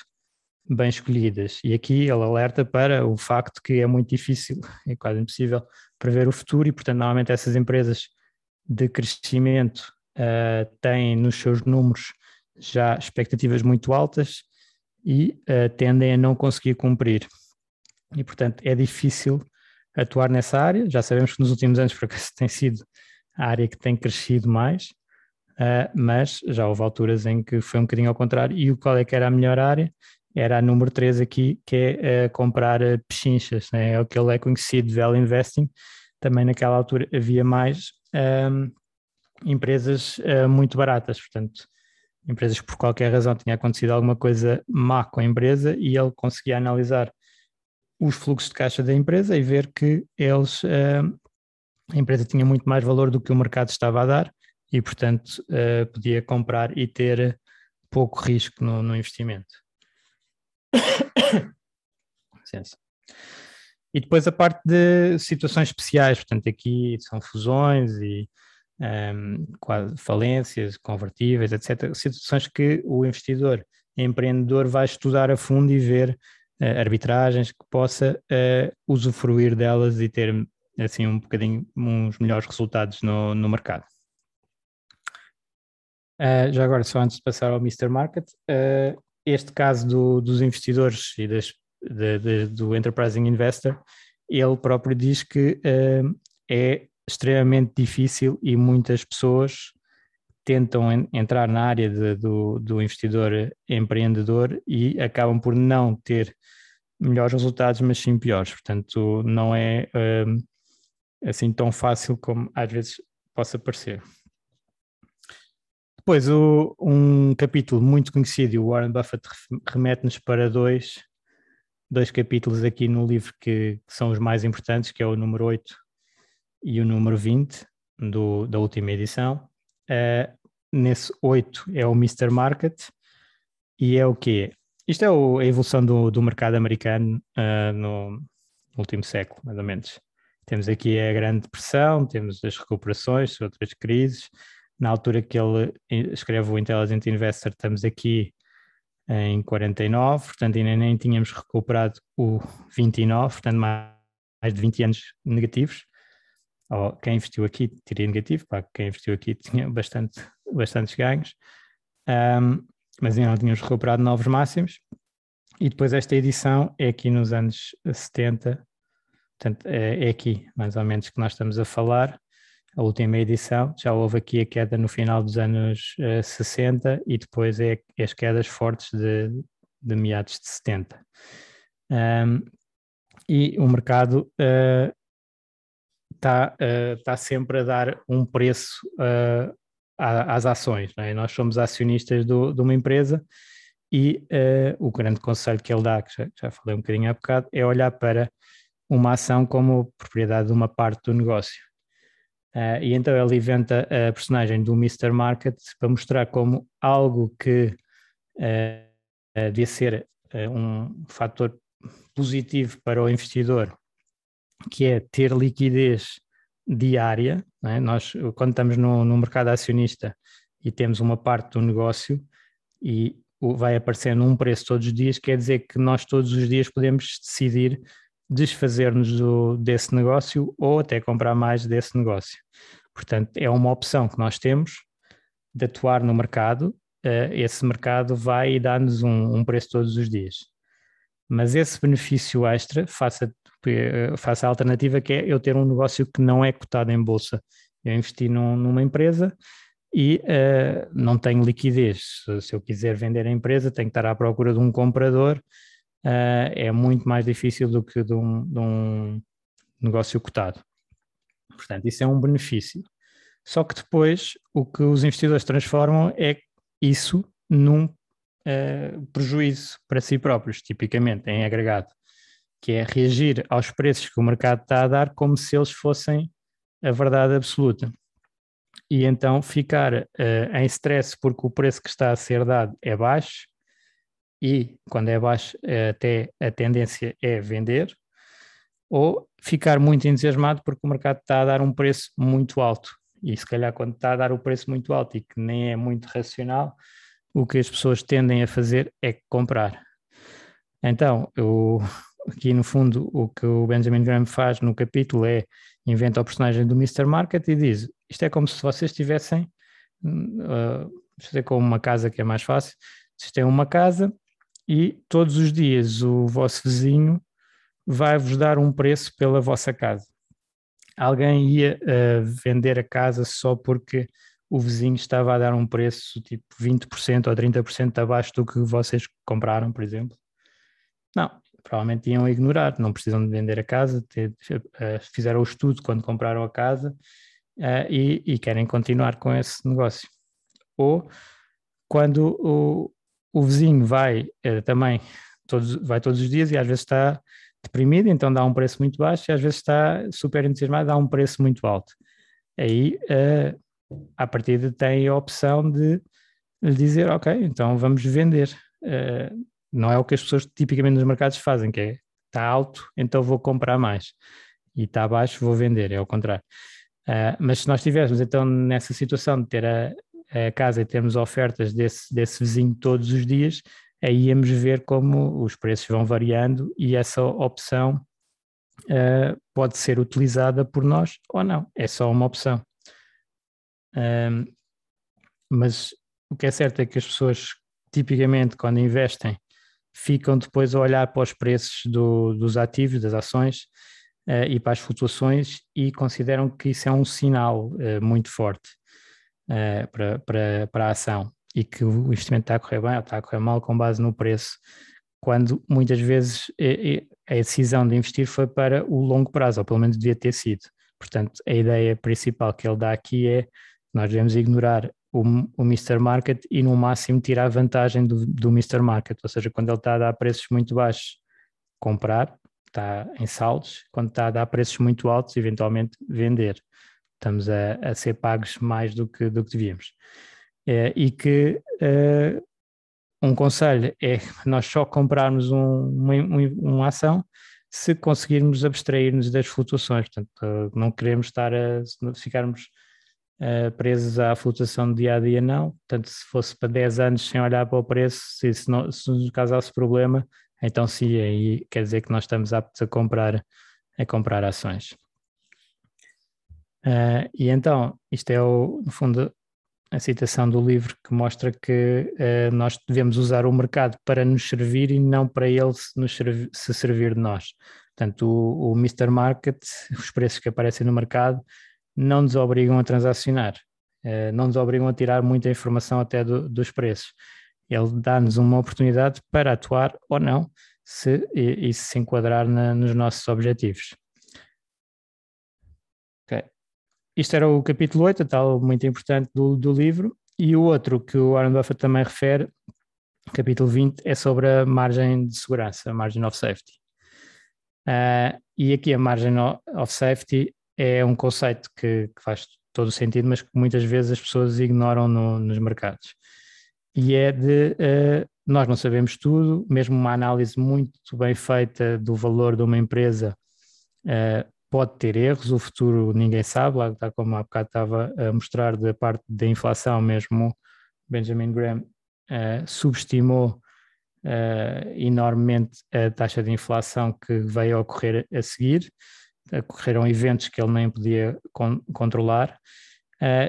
bem escolhidas. E aqui ele alerta para o facto que é muito difícil, é quase impossível, prever o futuro, e, portanto, normalmente essas empresas de crescimento uh, têm nos seus números já expectativas muito altas e tendem a não conseguir cumprir e, portanto, é difícil atuar nessa área. Já sabemos que nos últimos anos, por acaso, tem sido a área que tem crescido mais, uh, mas já houve alturas em que foi um bocadinho ao contrário. E o qual é que era a melhor área? Era a número 3 aqui, que é uh, comprar uh, pechinchas, né? é o que ele é conhecido, value investing. Também naquela altura havia mais um, empresas muito baratas, portanto, empresas que por qualquer razão tinha acontecido alguma coisa má com a empresa e ele conseguia analisar os fluxos de caixa da empresa e ver que eles, uh, a empresa tinha muito mais valor do que o mercado estava a dar e, portanto, uh, podia comprar e ter pouco risco no, no investimento. E depois a parte de situações especiais, portanto, aqui são fusões e um, ehm, falências, convertíveis, etc. Situações que o investidor empreendedor vai estudar a fundo e ver uh, arbitragens que possa uh, usufruir delas e ter assim um bocadinho uns melhores resultados no, no mercado. Uh, já agora, só antes de passar ao Mr. Market, este caso do, dos investidores e das, de, de, do Enterprising Investor, ele próprio diz que é extremamente difícil e muitas pessoas tentam en, entrar na área de, do, do investidor empreendedor e acabam por não ter melhores resultados, mas sim piores. Portanto, não é um, assim tão fácil como às vezes possa parecer. Depois, o, um capítulo muito conhecido, o Warren Buffett remete-nos para dois, dois capítulos aqui no livro que, que, são os mais importantes, que é o número 8 e o número 20 do, da última edição. Uh, nesse 8 é o Mr. Market e é o quê? Isto é o, a evolução do, do mercado americano uh, no último século, mais ou menos. Temos aqui a Grande Depressão, temos as recuperações, outras crises. Na altura que ele escreve o Intelligent Investor, estamos aqui em 49, portanto ainda nem tínhamos recuperado o 29, portanto mais de 20 anos negativos. Ou quem investiu aqui teria negativo, quem investiu aqui tinha bastante, bastantes ganhos. Um, mas ainda não tínhamos recuperado novos máximos. E depois esta edição é aqui nos anos 70, portanto é, é aqui mais ou menos que nós estamos a falar, a última edição, já houve aqui a queda no final dos anos uh, eh, 60 e depois é, é as quedas fortes de, de meados de 70. Um, e o mercado está uh, uh, tá sempre a dar um preço uh, às ações. É? Nós somos acionistas do, de uma empresa e uh, o grande conselho que ele dá, que já, já, falei um bocadinho há bocado, é olhar para uma ação como propriedade de uma parte do negócio. E então ele inventa a personagem do Mr. Market para mostrar como algo que devia ser um fator positivo para o investidor, que é ter liquidez diária. É? Nós, quando estamos no, no, mercado acionista e temos uma parte do negócio e vai aparecendo um preço todos os dias, quer dizer que nós todos os dias podemos decidir desfazer-nos desse negócio ou até comprar mais desse negócio. Portanto, é uma opção que nós temos de atuar no mercado. Uh, esse mercado vai dar-nos um, um preço todos os dias. Mas esse benefício extra, faça eh, faço a alternativa que é eu ter um negócio que não é cotado em bolsa. Eu investi num, numa empresa e uh, não tenho liquidez. Se, se, eu quiser vender a empresa, tenho que estar à procura de um comprador, uh, é muito mais difícil do que de um, de um negócio cotado. Portanto, isso é um benefício. Só que depois o que os investidores transformam é isso num uh, prejuízo para si próprios, tipicamente em agregado, que é reagir aos preços que o mercado está a dar como se eles fossem a verdade absoluta. E então ficar uh, em stress porque o preço que está a ser dado é baixo e quando é baixo uh, até a tendência é vender ou ficar muito entusiasmado porque o mercado está a dar um preço muito alto. E se calhar quando está a dar o preço muito alto e que nem é muito racional o que as pessoas tendem a fazer é comprar. Então eu aqui no fundo o que o Benjamin Graham faz no capítulo é inventa o personagem do Mr. Market e diz isto é como se vocês tivessem, uh, isto é como uma casa que é mais fácil, vocês têm uma casa e todos os dias o vosso vizinho vai-vos dar um preço pela vossa casa. Alguém ia uh, vender a casa só porque o vizinho estava a dar um preço tipo 20% ou 30% abaixo do que vocês compraram, por exemplo? Não, provavelmente iam ignorar, não precisam de vender a casa, ter, uh, fizeram o estudo quando compraram a casa uh, e, e, querem continuar com esse negócio. Ou quando o, o vizinho vai uh, também, todos, vai todos os dias e às vezes está deprimido, então dá um preço muito baixo, e às vezes está super entusiasmado, dá um preço muito alto. Aí, uh, à partida, tem a opção de lhe dizer, ok, então vamos vender. Uh, não é o que as pessoas tipicamente nos mercados fazem, que é está alto, então vou comprar mais. E está baixo, vou vender, é o contrário. Uh, mas se nós estivéssemos então nessa situação de ter a, a, casa e termos ofertas desse, desse vizinho todos os dias, aí íamos ver como os preços vão variando e essa opção uh, pode ser utilizada por nós ou não, é só uma opção. Uh, mas o que é certo é que as pessoas, tipicamente, quando investem, ficam depois a olhar para os preços do, dos ativos, das ações, uh, e para as flutuações e consideram que isso é um sinal uh, muito forte uh, para, para, para a ação e que o investimento está a correr bem ou está a correr mal com base no preço, quando muitas vezes a decisão de investir foi para o longo prazo, ou pelo menos devia ter sido. Portanto, a ideia principal que ele dá aqui é nós devemos ignorar o, o Mr. Market e no máximo tirar vantagem do, do Mr. Market, ou seja, quando ele está a dar preços muito baixos, comprar, está em saldos, quando está a dar preços muito altos, eventualmente vender. Estamos a, a ser pagos mais do que, do que devíamos. É, e que uh, um conselho é nós só comprarmos um, uma, uma ação se conseguirmos abstrair-nos das flutuações. Portanto, não queremos estar a ficarmos uh, presos à flutuação do dia a dia, não. Portanto, se fosse para 10 anos sem olhar para o preço, se, se, não, se nos causasse problema, então sim, aí quer dizer que nós estamos aptos a comprar, a comprar ações. Uh, e então, isto é, o, no fundo, a citação do livro que mostra que uh, nós devemos usar o mercado para nos servir e não para ele se, nos servir, se servir de nós. Portanto, o, o Mr. Market, os preços que aparecem no mercado, não nos obrigam a transacionar, uh, não nos obrigam a tirar muita informação até do, dos preços ele dá-nos uma oportunidade para atuar ou não, se, e, e se enquadrar na, nos nossos objetivos. Okay. Isto era o capítulo 8, tal muito importante do, do livro, e o outro que o Warren Buffett também refere, capítulo 20, é sobre a margem de segurança, a margin of safety. Uh, e aqui a margin of safety é um conceito que, que, faz todo o sentido, mas que muitas vezes as pessoas ignoram no, nos mercados. E é de uh, nós não sabemos tudo, mesmo uma análise muito bem feita do valor de uma empresa uh, pode ter erros, o futuro ninguém sabe, lá está como há bocado estava a mostrar da parte da inflação mesmo, Benjamin Graham uh, subestimou enormemente a taxa de inflação que veio a ocorrer a seguir, ocorreram eventos que ele nem podia con controlar,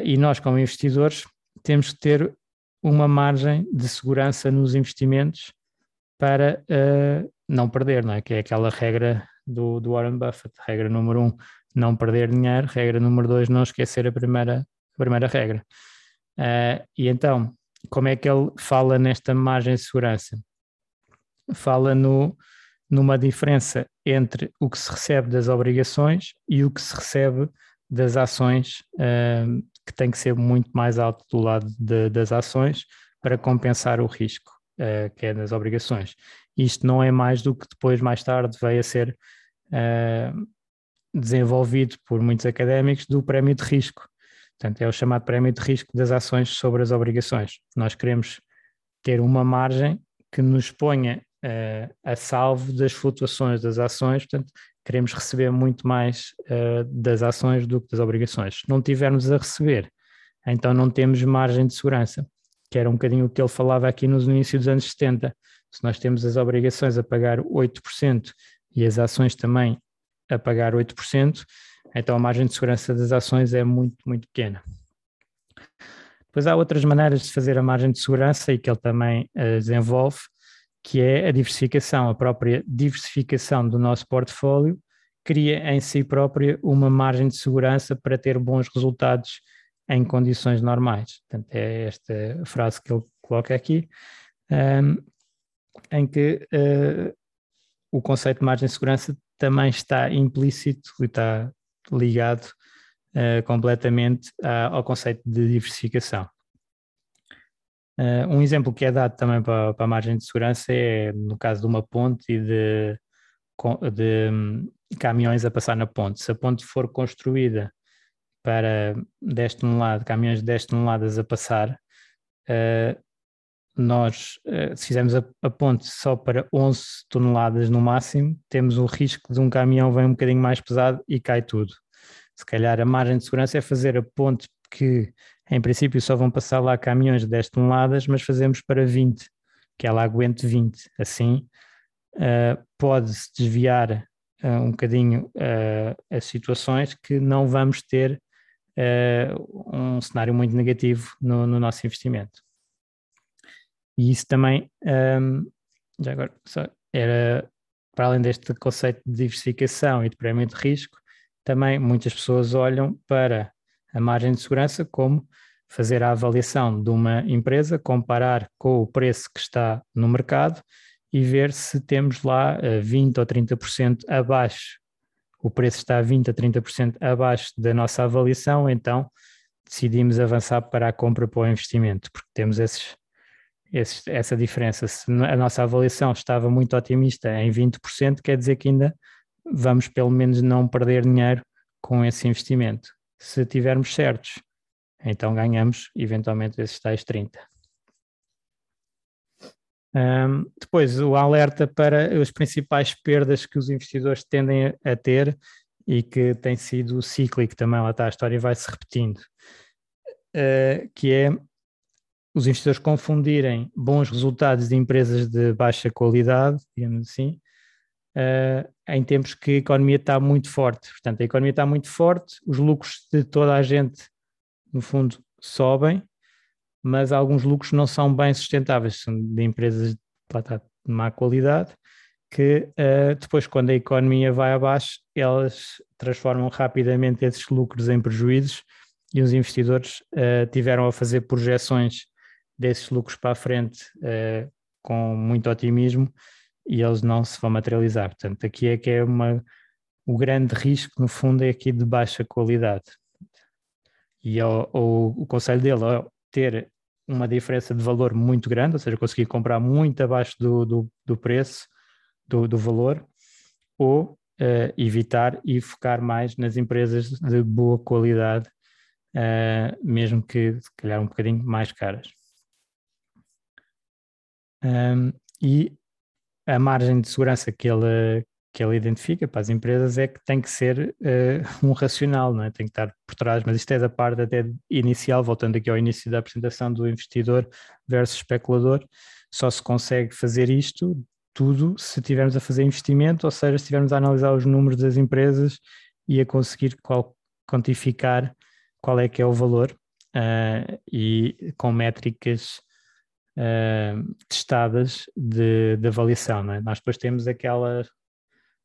e nós como investidores temos que ter uma margem de segurança nos investimentos para uh, não perder, não é? Que é aquela regra do, do Warren Buffett. Regra número um, não perder dinheiro. Regra número dois, não esquecer a primeira, a primeira regra. Uh, e então, como é que ele fala nesta margem de segurança? Fala no, numa diferença entre o que se recebe das obrigações e o que se recebe das ações, uh, que tem que ser muito mais alto do lado de, das ações para compensar o risco uh, que é das obrigações. Isto não é mais do que depois, mais tarde, veio a ser uh, desenvolvido por muitos académicos do prémio de risco. Portanto, é o chamado prémio de risco das ações sobre as obrigações. Nós queremos ter uma margem que nos ponha uh, a salvo das flutuações das ações, portanto, queremos receber muito mais uh, das ações do que das obrigações. Se não tivermos a receber, então não temos margem de segurança, que era um bocadinho o que ele falava aqui no início dos anos 70. Se nós temos as obrigações a pagar 8% e as ações também a pagar 8%, então a margem de segurança das ações é muito, muito pequena. Depois há outras maneiras de fazer a margem de segurança e que ele também uh, desenvolve, que é a diversificação, a própria diversificação do nosso portfólio cria em si própria uma margem de segurança para ter bons resultados em condições normais. Portanto, é esta frase que ele coloca aqui, um, em que uh, o conceito de margem de segurança também está implícito e está ligado uh, completamente ao conceito de diversificação. Uh, um exemplo que é dado também para, para, a margem de segurança é no caso de uma ponte e de, de um, caminhões a passar na ponte. Se a ponte for construída para 10 toneladas, caminhões de 10 toneladas a passar, uh, nós, uh, se fizermos a, a, ponte só para 11 toneladas no máximo, temos o risco de um caminhão vem um bocadinho mais pesado e cai tudo. Se calhar a margem de segurança é fazer a ponte que em princípio só vão passar lá caminhões de 10 toneladas, mas fazemos para 20, que ela aguente 20. Assim, uh, pode-se desviar uh, um bocadinho uh, as situações que não vamos ter um cenário muito negativo no, no nosso investimento. E isso também, um, já agora, era para além deste conceito de diversificação e de prémio de risco, também muitas pessoas olham para a margem de segurança como fazer a avaliação de uma empresa, comparar com o preço que está no mercado e ver se temos lá 20 eh, ou 30% abaixo. O preço está 20 a 30% abaixo da nossa avaliação, então decidimos avançar para a compra para o investimento, porque temos esses, esses, essa diferença. Se a nossa avaliação estava muito otimista em 20%, quer dizer que ainda vamos pelo menos não perder dinheiro com esse investimento. Se tivermos certos, então ganhamos eventualmente esses tais 30. Um, depois, o alerta para as principais perdas que os investidores tendem a ter e que tem sido cíclico também, lá está, a história vai se repetindo, uh, que é os investidores confundirem bons resultados de empresas de baixa qualidade, digamos assim, uh, em tempos que a economia está muito forte. Portanto, a economia está muito forte, os lucros de toda a gente, no fundo, sobem, mas alguns lucros não são bem sustentáveis, são de empresas de má qualidade, que uh, depois, quando a economia vai abaixo, elas transformam rapidamente esses lucros em prejuízos e os investidores uh, tiveram a fazer projeções desses lucros para a frente uh, com muito otimismo e eles não se vão materializar. Portanto, aqui é que é uma, o grande risco, no fundo, é aqui de baixa qualidade. E é o, o, o conselho dele é ter uma diferença de valor muito grande, ou seja, conseguir comprar muito abaixo do, do, do preço, do, do, valor, ou uh, evitar e focar mais nas empresas de boa qualidade, uh, mesmo que se calhar um bocadinho mais caras. Um, e a margem de segurança que ele, que ele identifica para as empresas é que tem que ser uh, um racional, não é? tem que estar por trás, mas isto é da parte até inicial, voltando aqui ao início da apresentação do investidor versus especulador, só se consegue fazer isto tudo se estivermos a fazer investimento, ou seja, se estivermos a analisar os números das empresas e a conseguir qual, quantificar qual é que é o valor uh, e com métricas uh, testadas de, de avaliação. É? Nós depois temos aquela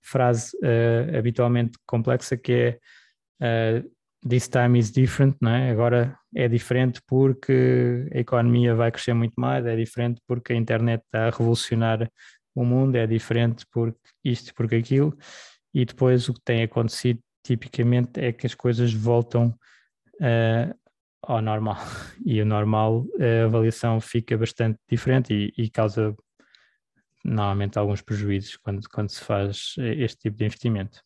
frase uh, habitualmente complexa que é uh, this time is different, é? Agora é diferente porque a economia vai crescer muito mais, é diferente porque a internet está a revolucionar o mundo, é diferente porque isto, porque aquilo, e depois o que tem acontecido tipicamente é que as coisas voltam uh, ao normal, e o normal, a avaliação fica bastante diferente e, e causa normalmente alguns prejuízos quando, quando se faz este tipo de investimento.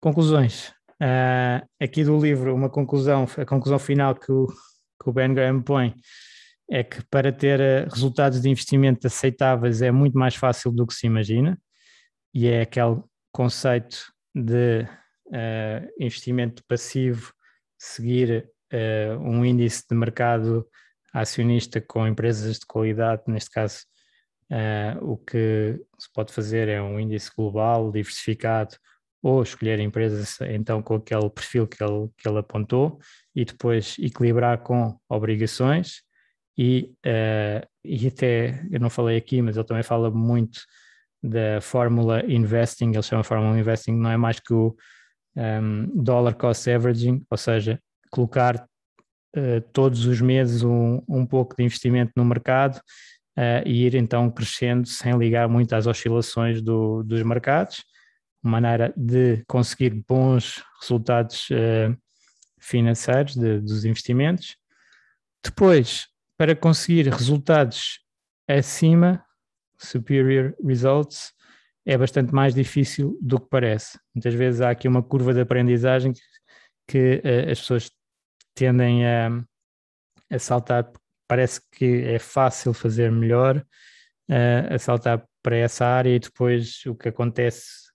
Conclusões. Uh, aqui do livro, uma conclusão, a conclusão final que o, que o Ben Graham põe é que para ter eh, resultados de investimento aceitáveis é muito mais fácil do que se imagina, e é aquele conceito de uh, investimento passivo seguir uh, um índice de mercado acionista com empresas de qualidade, neste caso, uh, o que se pode fazer é um índice global, diversificado, ou escolher empresas então com aquele perfil que ele, que ele apontou e depois equilibrar com obrigações. E, uh, e até, eu não falei aqui, mas ele também fala muito da fórmula investing, ele chama fórmula investing, não é mais que o um, dollar cost averaging, ou seja, colocar uh, todos os meses um, um pouco de investimento no mercado uh, e ir então crescendo sem ligar muito às oscilações do, dos mercados, uma maneira de conseguir bons resultados uh, financeiros de, dos investimentos. Depois, para conseguir resultados acima, superior results, é bastante mais difícil do que parece. Muitas vezes há aqui uma curva de aprendizagem que, uh, as pessoas tendem a, a saltar, parece que é fácil fazer melhor, uh, a saltar para essa área e depois o que acontece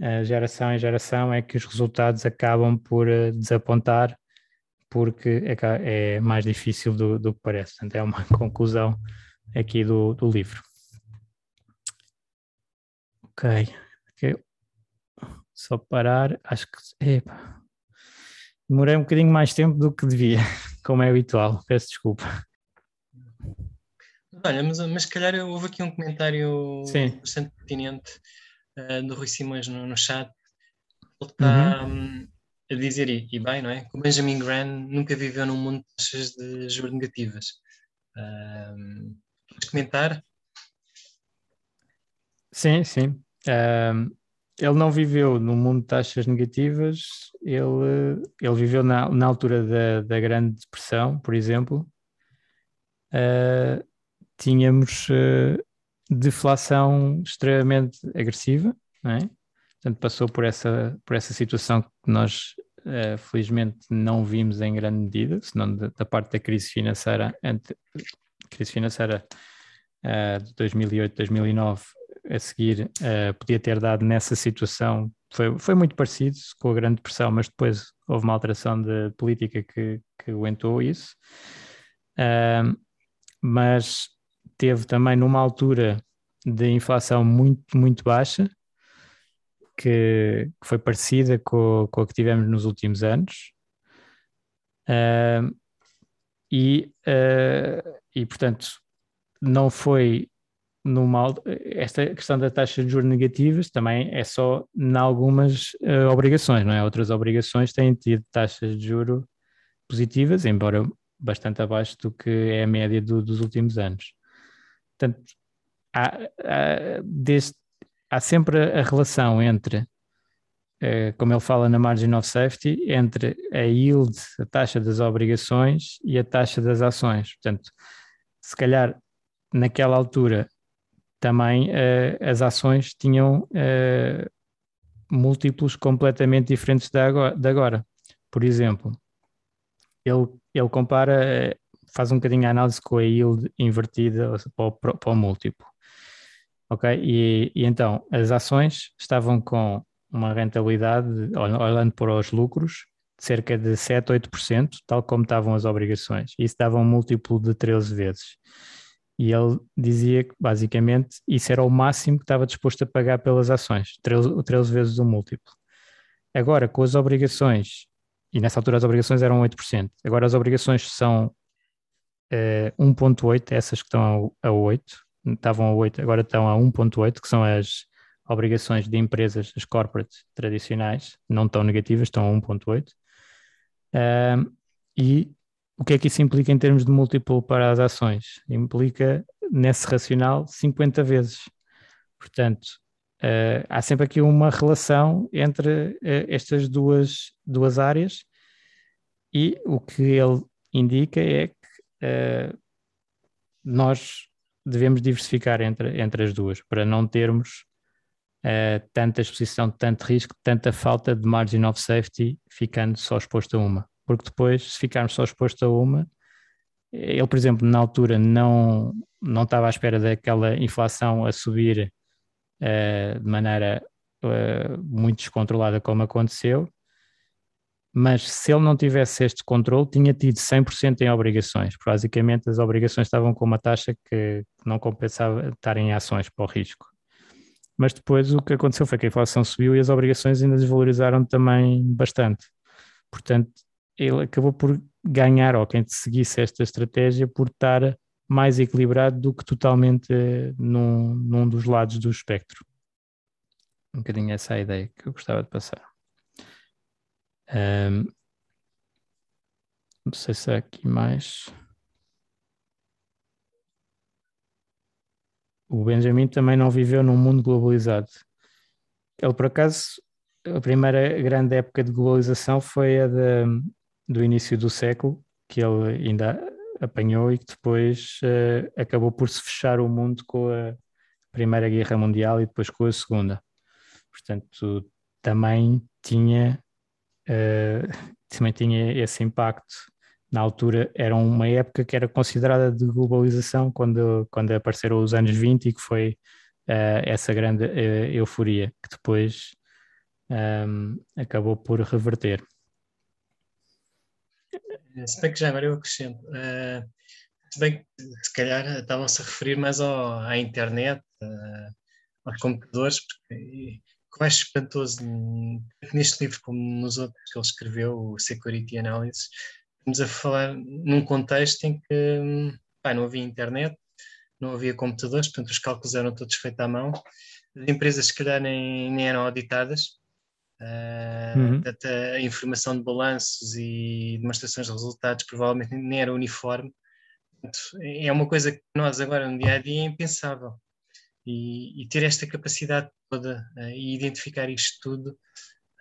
uh, geração em geração é que os resultados acabam por uh, desapontar porque é, é mais difícil do, do, que parece. Portanto, é uma conclusão aqui do, do livro. Ok. Só parar, acho que. Epa. Demorei um bocadinho mais tempo do que devia, como é habitual. Peço desculpa. Olha, mas, mas se calhar houve aqui um comentário Sim. bastante pertinente uh, do Rui Simões no, no chat. Ele está uhum. um, a dizer, e, e, bem, não é? Que o Benjamin Graham nunca viveu num mundo de taxas de juros negativas. Um, comentar? Sim, sim. Um, ele não viveu no mundo de taxas negativas, ele, ele viveu na, na altura da, da Grande Depressão, por exemplo. Uh, tínhamos uh, deflação extremamente agressiva, não é? Portanto, passou por essa, por essa situação que nós, uh, felizmente, não vimos em grande medida, senão da, da parte da crise financeira, ante, crise financeira de 2008, 2009, a seguir uh, podia ter dado nessa situação foi, foi muito parecido com a Grande Depressão, mas depois houve uma alteração de política que, que aguentou isso. Uh, mas teve também numa altura de inflação muito, muito baixa, que, que foi parecida com, com a que tivemos nos últimos anos. Uh, e, uh, e, portanto, não foi numa, esta questão da taxa de juros negativas também é só em algumas uh, obrigações, não é? Outras obrigações têm tido taxas de juro positivas, embora bastante abaixo do que é a média do, dos últimos anos. Portanto, há, há, desde, há sempre a relação entre, uh, como ele fala na margin of safety, entre a yield, a taxa das obrigações e a taxa das ações. Portanto, se calhar naquela altura também uh, as ações tinham uh, múltiplos completamente diferentes de agora, de agora. Por exemplo, ele, ele compara, eh, faz um bocadinho a análise com a yield invertida para para o múltiplo. Ok? E, e, então, as ações estavam com uma rentabilidade, olhando para os lucros, de cerca de 7, 8%, tal como estavam as obrigações. Isso dava um múltiplo de 13 vezes. E ele dizia que, basicamente, isso era o máximo que estava disposto a pagar pelas ações, 13, 13 vezes o múltiplo. Agora, com as obrigações, e nessa altura as obrigações eram 8%, agora as obrigações são uh, eh, 1,8%, essas que estão a, a 8%, estavam a 8%, agora estão a 1,8%, que são as obrigações de empresas, as corporates tradicionais, não tão negativas, estão a 1.8. Uh, e o que é que isso implica em termos de múltiplo para as ações? Implica, nesse racional, 50 vezes. Portanto, uh, há sempre aqui uma relação entre uh, estas duas, duas áreas e o que ele indica é que uh, nós devemos diversificar entre, entre as duas para não termos tanta exposição, tanto risco, tanta falta de margin of safety ficando só exposto a uma porque depois, se ficarmos só expostos a uma, ele, por exemplo, na altura não, não estava à espera daquela inflação a subir uh, de maneira uh, muito descontrolada como aconteceu, mas se ele não tivesse este controle, tinha tido 100% em obrigações. Basicamente, as obrigações estavam com uma taxa que não compensava estar em ações para o risco. Mas depois o que aconteceu foi que a inflação subiu e as obrigações ainda desvalorizaram também bastante. Portanto, ele acabou por ganhar, ou quem seguisse esta estratégia, por estar mais equilibrado do que totalmente num, num dos lados do espectro. Um bocadinho essa é a ideia que eu gostava de passar. Um, não sei se há aqui mais. O Benjamin também não viveu num mundo globalizado. Ele, por acaso, a primeira grande época de globalização foi a de, do início do século, que ele ainda apanhou e que depois uh, acabou por se fechar o mundo com a Primeira Guerra Mundial e depois com a Segunda. Portanto, também tinha, uh, também tinha esse impacto. Na altura era uma época que era considerada de globalização quando, quando apareceram os anos 20 e que foi uh, essa grande euforia que depois um, acabou por reverter. Se bem que já agora eu acrescento. Uh, se bem que se calhar estavam-se a referir mais ao, à internet, uh, aos computadores, porque o mais espantoso neste livro como nos outros que ele escreveu, o Security Analysis, estamos a falar num contexto em que pá, não havia internet, não havia computadores, portanto os cálculos eram todos feitos à mão, as empresas se calhar nem, nem eram auditadas, Uh, uhum. A informação de balanços e demonstrações de resultados provavelmente nem era uniforme. É uma coisa que nós agora no dia a dia é impensável. E, e ter esta capacidade toda uh, e identificar isto tudo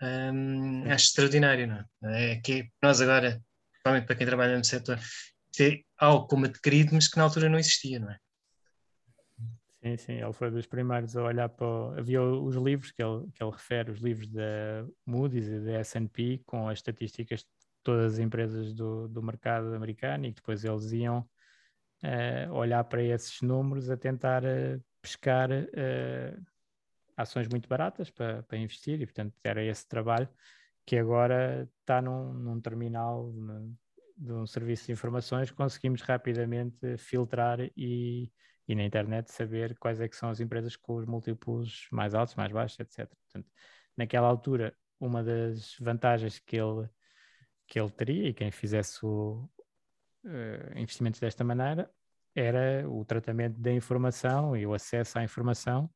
um, acho extraordinário, não é? é que nós agora, principalmente para quem trabalha no setor, é algo como adquirido, mas que na altura não existia, não é? Sim, sim, ele foi dos primeiros a olhar para. Havia os livros que ele, que ele refere, os livros da Moody's e da SP, com as estatísticas de todas as empresas do, do mercado americano, e que depois eles iam uh, olhar para esses números a tentar uh, pescar uh, ações muito baratas para, para investir, e portanto era esse trabalho que agora está num, num terminal de um serviço de informações, conseguimos rapidamente filtrar e e na internet saber quais é que são as empresas com os múltiplos mais altos, mais baixos, etc. Portanto, naquela altura, uma das vantagens que ele, que ele teria, e quem fizesse o, uh, investimentos desta maneira, era o tratamento da informação e o acesso à informação,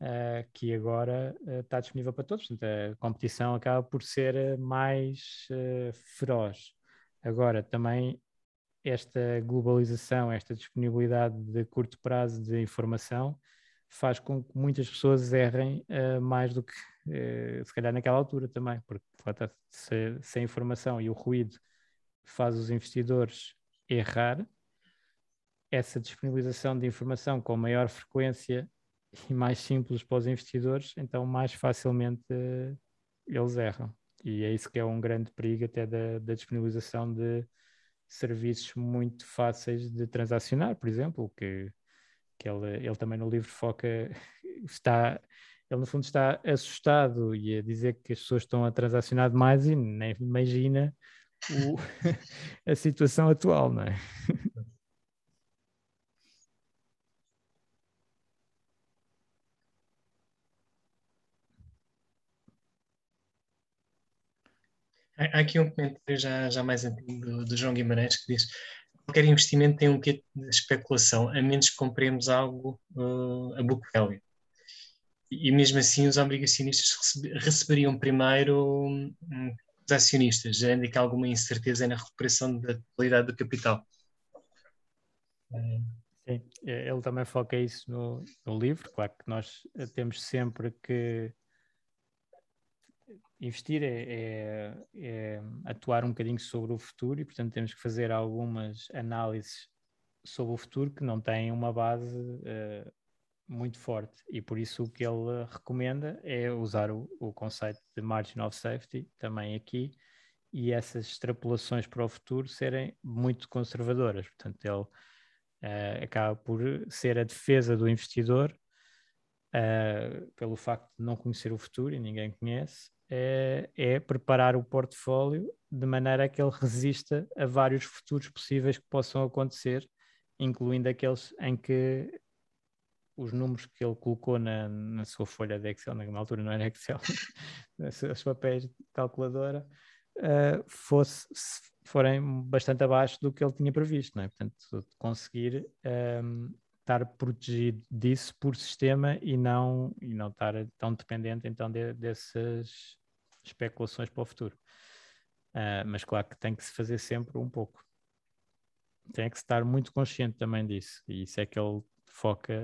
uh, que agora uh, está disponível para todos. Portanto, a competição acaba por ser mais feroz. Agora, também esta globalização, esta disponibilidade de curto prazo de informação faz com que muitas pessoas errem uh, mais do que uh, se calhar naquela altura também, porque se, se a informação e o ruído faz os investidores errar, essa disponibilização de informação com maior frequência e mais simples para os investidores, então mais facilmente uh, eles erram. E é isso que é um grande perigo até da, da disponibilização de serviços muito fáceis de transacionar, por exemplo, que, que ele, ele também no livro foca, está, ele no fundo está assustado e a dizer que as pessoas estão a transacionar demais e nem imagina o, a situação atual, não é? Há aqui um comentário já, já mais antigo do, do João Guimarães que diz qualquer investimento tem um quê de especulação, a menos que compremos algo uh, a book value. e mesmo assim os obrigacionistas receberiam primeiro hum, os acionistas, gerando que alguma incerteza na recuperação da totalidade do capital. Sim, ele também foca isso no, no livro. Claro que nós temos sempre que investir é, é, é, atuar um bocadinho sobre o futuro e, portanto, temos que fazer algumas análises sobre o futuro que não têm uma base uh, muito forte. E por isso o que ele recomenda é usar o, o conceito de margin of safety também aqui e essas extrapolações para o futuro serem muito conservadoras. Portanto, ele uh, acaba por ser a defesa do investidor uh, pelo facto de não conhecer o futuro e ninguém conhece, é, é preparar o portfólio de maneira a que ele resista a vários futuros possíveis que possam acontecer, incluindo aqueles em que os números que ele colocou na, na sua folha de Excel, na altura não era Excel, os papéis de calculadora, uh, fosse, forem bastante abaixo do que ele tinha previsto, não é? Portanto, conseguir um, ehm, estar protegido disso por sistema e não, e não estar tão dependente então de, dessas especulações para o futuro. Uh, mas claro que tem que se fazer sempre um pouco. Tem que estar muito consciente também disso, e isso é que ele foca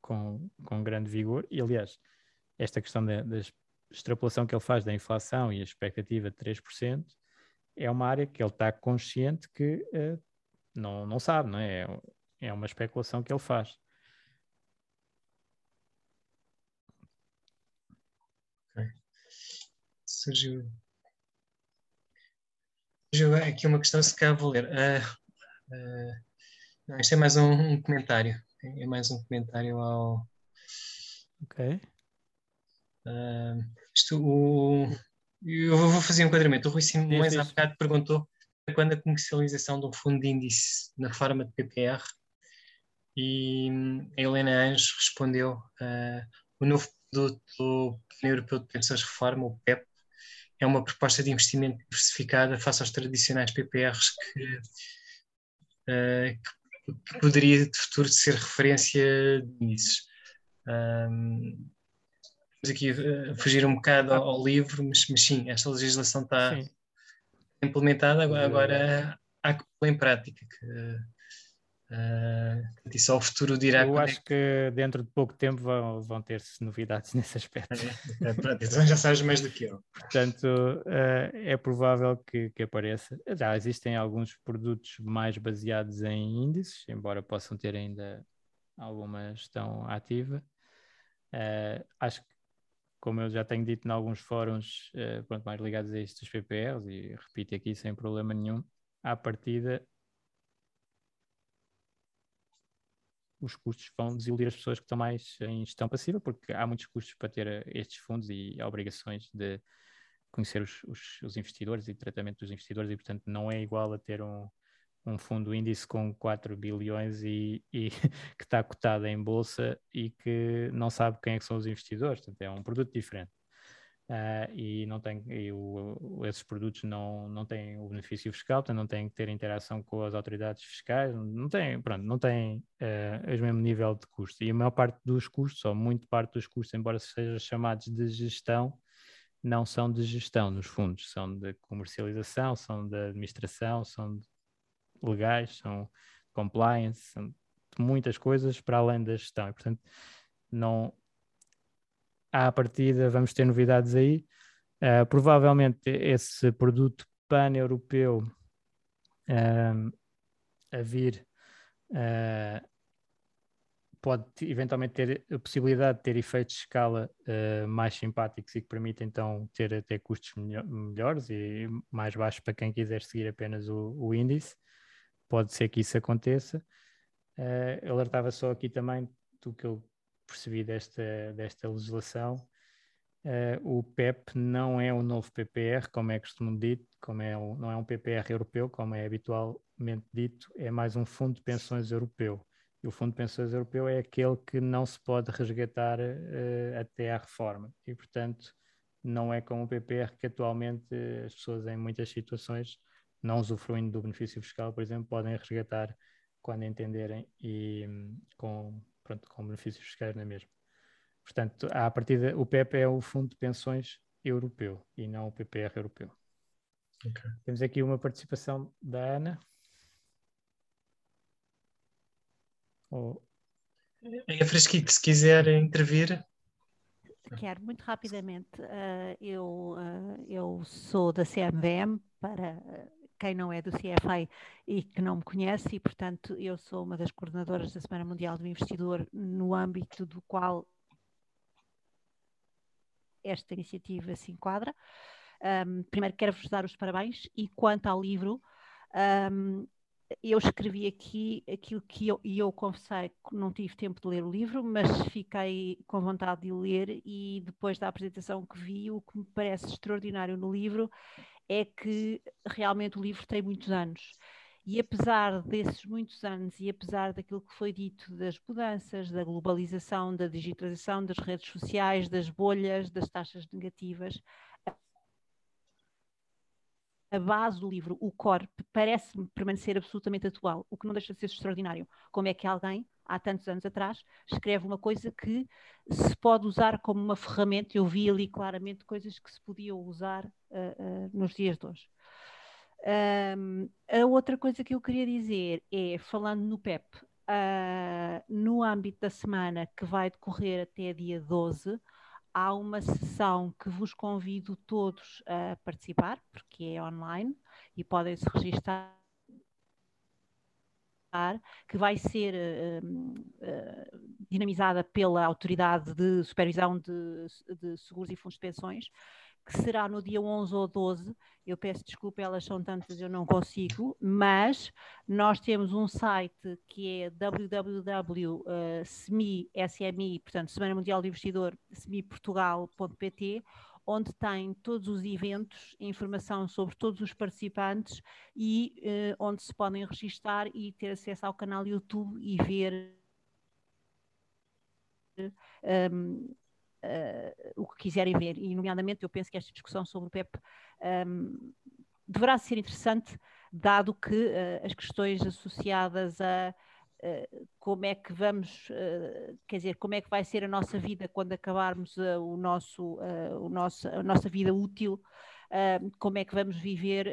com, com grande vigor. E aliás, esta questão da, da extrapolação que ele faz da inflação e a expectativa de 3% é uma área que ele está consciente que uh, não, não sabe, não é? É uma especulação que ele faz. Okay. Surgiu, surgiu aqui uma questão, se cá vou ler. Uh, uh, não, isto é mais um, um, comentário. É mais um comentário ao. Ok. Uh, isto, o, eu vou fazer um enquadramento. O Rui Simões há bocado perguntou quando a comercialização de um fundo de índice na forma de PPR e a Helena Anjos respondeu uh, o novo produto do Plano Europeu de Pensões Reforma, o PEP, é uma proposta de investimento diversificada face aos tradicionais PPRs que, uh, que poderia de futuro ser referência de índices. Um, aqui a fugir um bocado ao, ao livro, mas, mas, sim, esta legislação está sim. implementada, agora, agora há que pôr em prática. Que, Uh, e só o futuro dirá. Eu é acho é que... dentro de pouco tempo vão, vão ter-se novidades nesse aspecto. É, é, pronto, então já sabes mais do que eu. Portanto, uh, é provável que, que, apareça. Já existem alguns produtos mais baseados em índices, embora possam ter ainda alguma gestão ativa. Uh, acho que, como eu já tenho dito em alguns fóruns pronto, mais ligados a estes PPRs, e repito aqui sem problema nenhum, à partida os custos vão desiludir as pessoas que estão mais em gestão passiva, porque há muitos custos para ter eh, estes fundos e obrigações de conhecer os, os, os investidores e tratamento dos investidores, e portanto não é igual a ter um, um fundo índice com 4 bilhões e, e que está cotado em bolsa e que não sabe quem é que são os investidores, portanto é um produto diferente uh, e não tem e o, esses produtos não, não têm o benefício fiscal, portanto não têm que ter interação com as autoridades fiscais, não têm, pronto, não têm uh, o mesmo nível de custo. E a maior parte dos custos, ou muito parte dos custos, embora sejam chamados de gestão, não são de gestão nos fundos, são de comercialização, são de administração, são legais, são compliance, são de muitas coisas para além da gestão. E, portanto, não, à partida vamos ter novidades aí. Uh, provavelmente esse produto pan-europeu uh, a vir uh, pode eventualmente ter a possibilidade de ter efeitos de escala mais simpáticos e que permitem então ter até custos melhores e mais baixos para quem quiser seguir apenas o, o índice. Pode ser que isso aconteça. Uh, alertava só aqui também do que eu percebi desta, desta legislação, uh, o PEP não é o novo PPR, como é costume dito, como é um, não é um PPR europeu, como é habitualmente dito, é mais um fundo de pensões europeu. E o fundo de pensões europeu é aquele que não se pode resgatar uh, até à reforma. E, portanto, não é como o PPR que atualmente as pessoas em muitas situações, não usufruindo do benefício fiscal, por exemplo, podem resgatar quando entenderem e hum, com pronto, com benefícios fiscais na mesma. Portanto, a partir o PEP é o Fundo de Pensões Europeu e não o PPR Europeu. Okay. Temos aqui uma participação da Ana. Oh. É fresquito, se quiser intervir. Quero, muito rapidamente. Uh, eu, uh, eu sou da CMVM, para quem não é do CFA e que não me conhece, e portanto eu sou uma das coordenadoras da Semana Mundial do Investidor, no âmbito do qual esta iniciativa se enquadra. Um, primeiro quero-vos dar os parabéns e quanto ao livro, um, eu escrevi aqui aquilo que eu, e eu confessei que não tive tempo de ler o livro, mas fiquei com vontade de ler e depois da apresentação que vi, o que me parece extraordinário no livro é que realmente o livro tem muitos anos. E apesar desses muitos anos e apesar daquilo que foi dito das mudanças, da globalização, da digitalização, das redes sociais, das bolhas, das taxas negativas, a base do livro, o core, parece-me permanecer absolutamente atual, o que não deixa de ser extraordinário. Como é que alguém, há tantos anos atrás, escreve uma coisa que se pode usar como uma ferramenta? Eu vi ali claramente coisas que se podiam usar uh, uh, nos dias de hoje. Um, a outra coisa que eu queria dizer é, falando no PEP, uh, no âmbito da semana que vai decorrer até dia 12, há uma sessão que vos convido todos a participar, porque é online e podem se registrar que vai ser uh, uh, dinamizada pela Autoridade de Supervisão de, de Seguros e Fundos de Pensões, que será no dia 11 ou 12. Eu peço desculpa, elas são tantas, eu não consigo, mas nós temos um site que é www.smi, SMI, portanto, Semana Mundial do Investidor, semiportugal.pt, onde tem todos os eventos, informação sobre todos os participantes e uh, onde se podem registar e ter acesso ao canal YouTube e ver um, uh, o que quiserem ver. E, nomeadamente, eu penso que esta discussão sobre o PEP um, deverá ser interessante, dado que uh, as questões associadas a uh, como é que vamos, quer dizer, como é que vai ser a nossa vida quando acabarmos o nosso, o nosso, a nossa vida útil, como é que vamos viver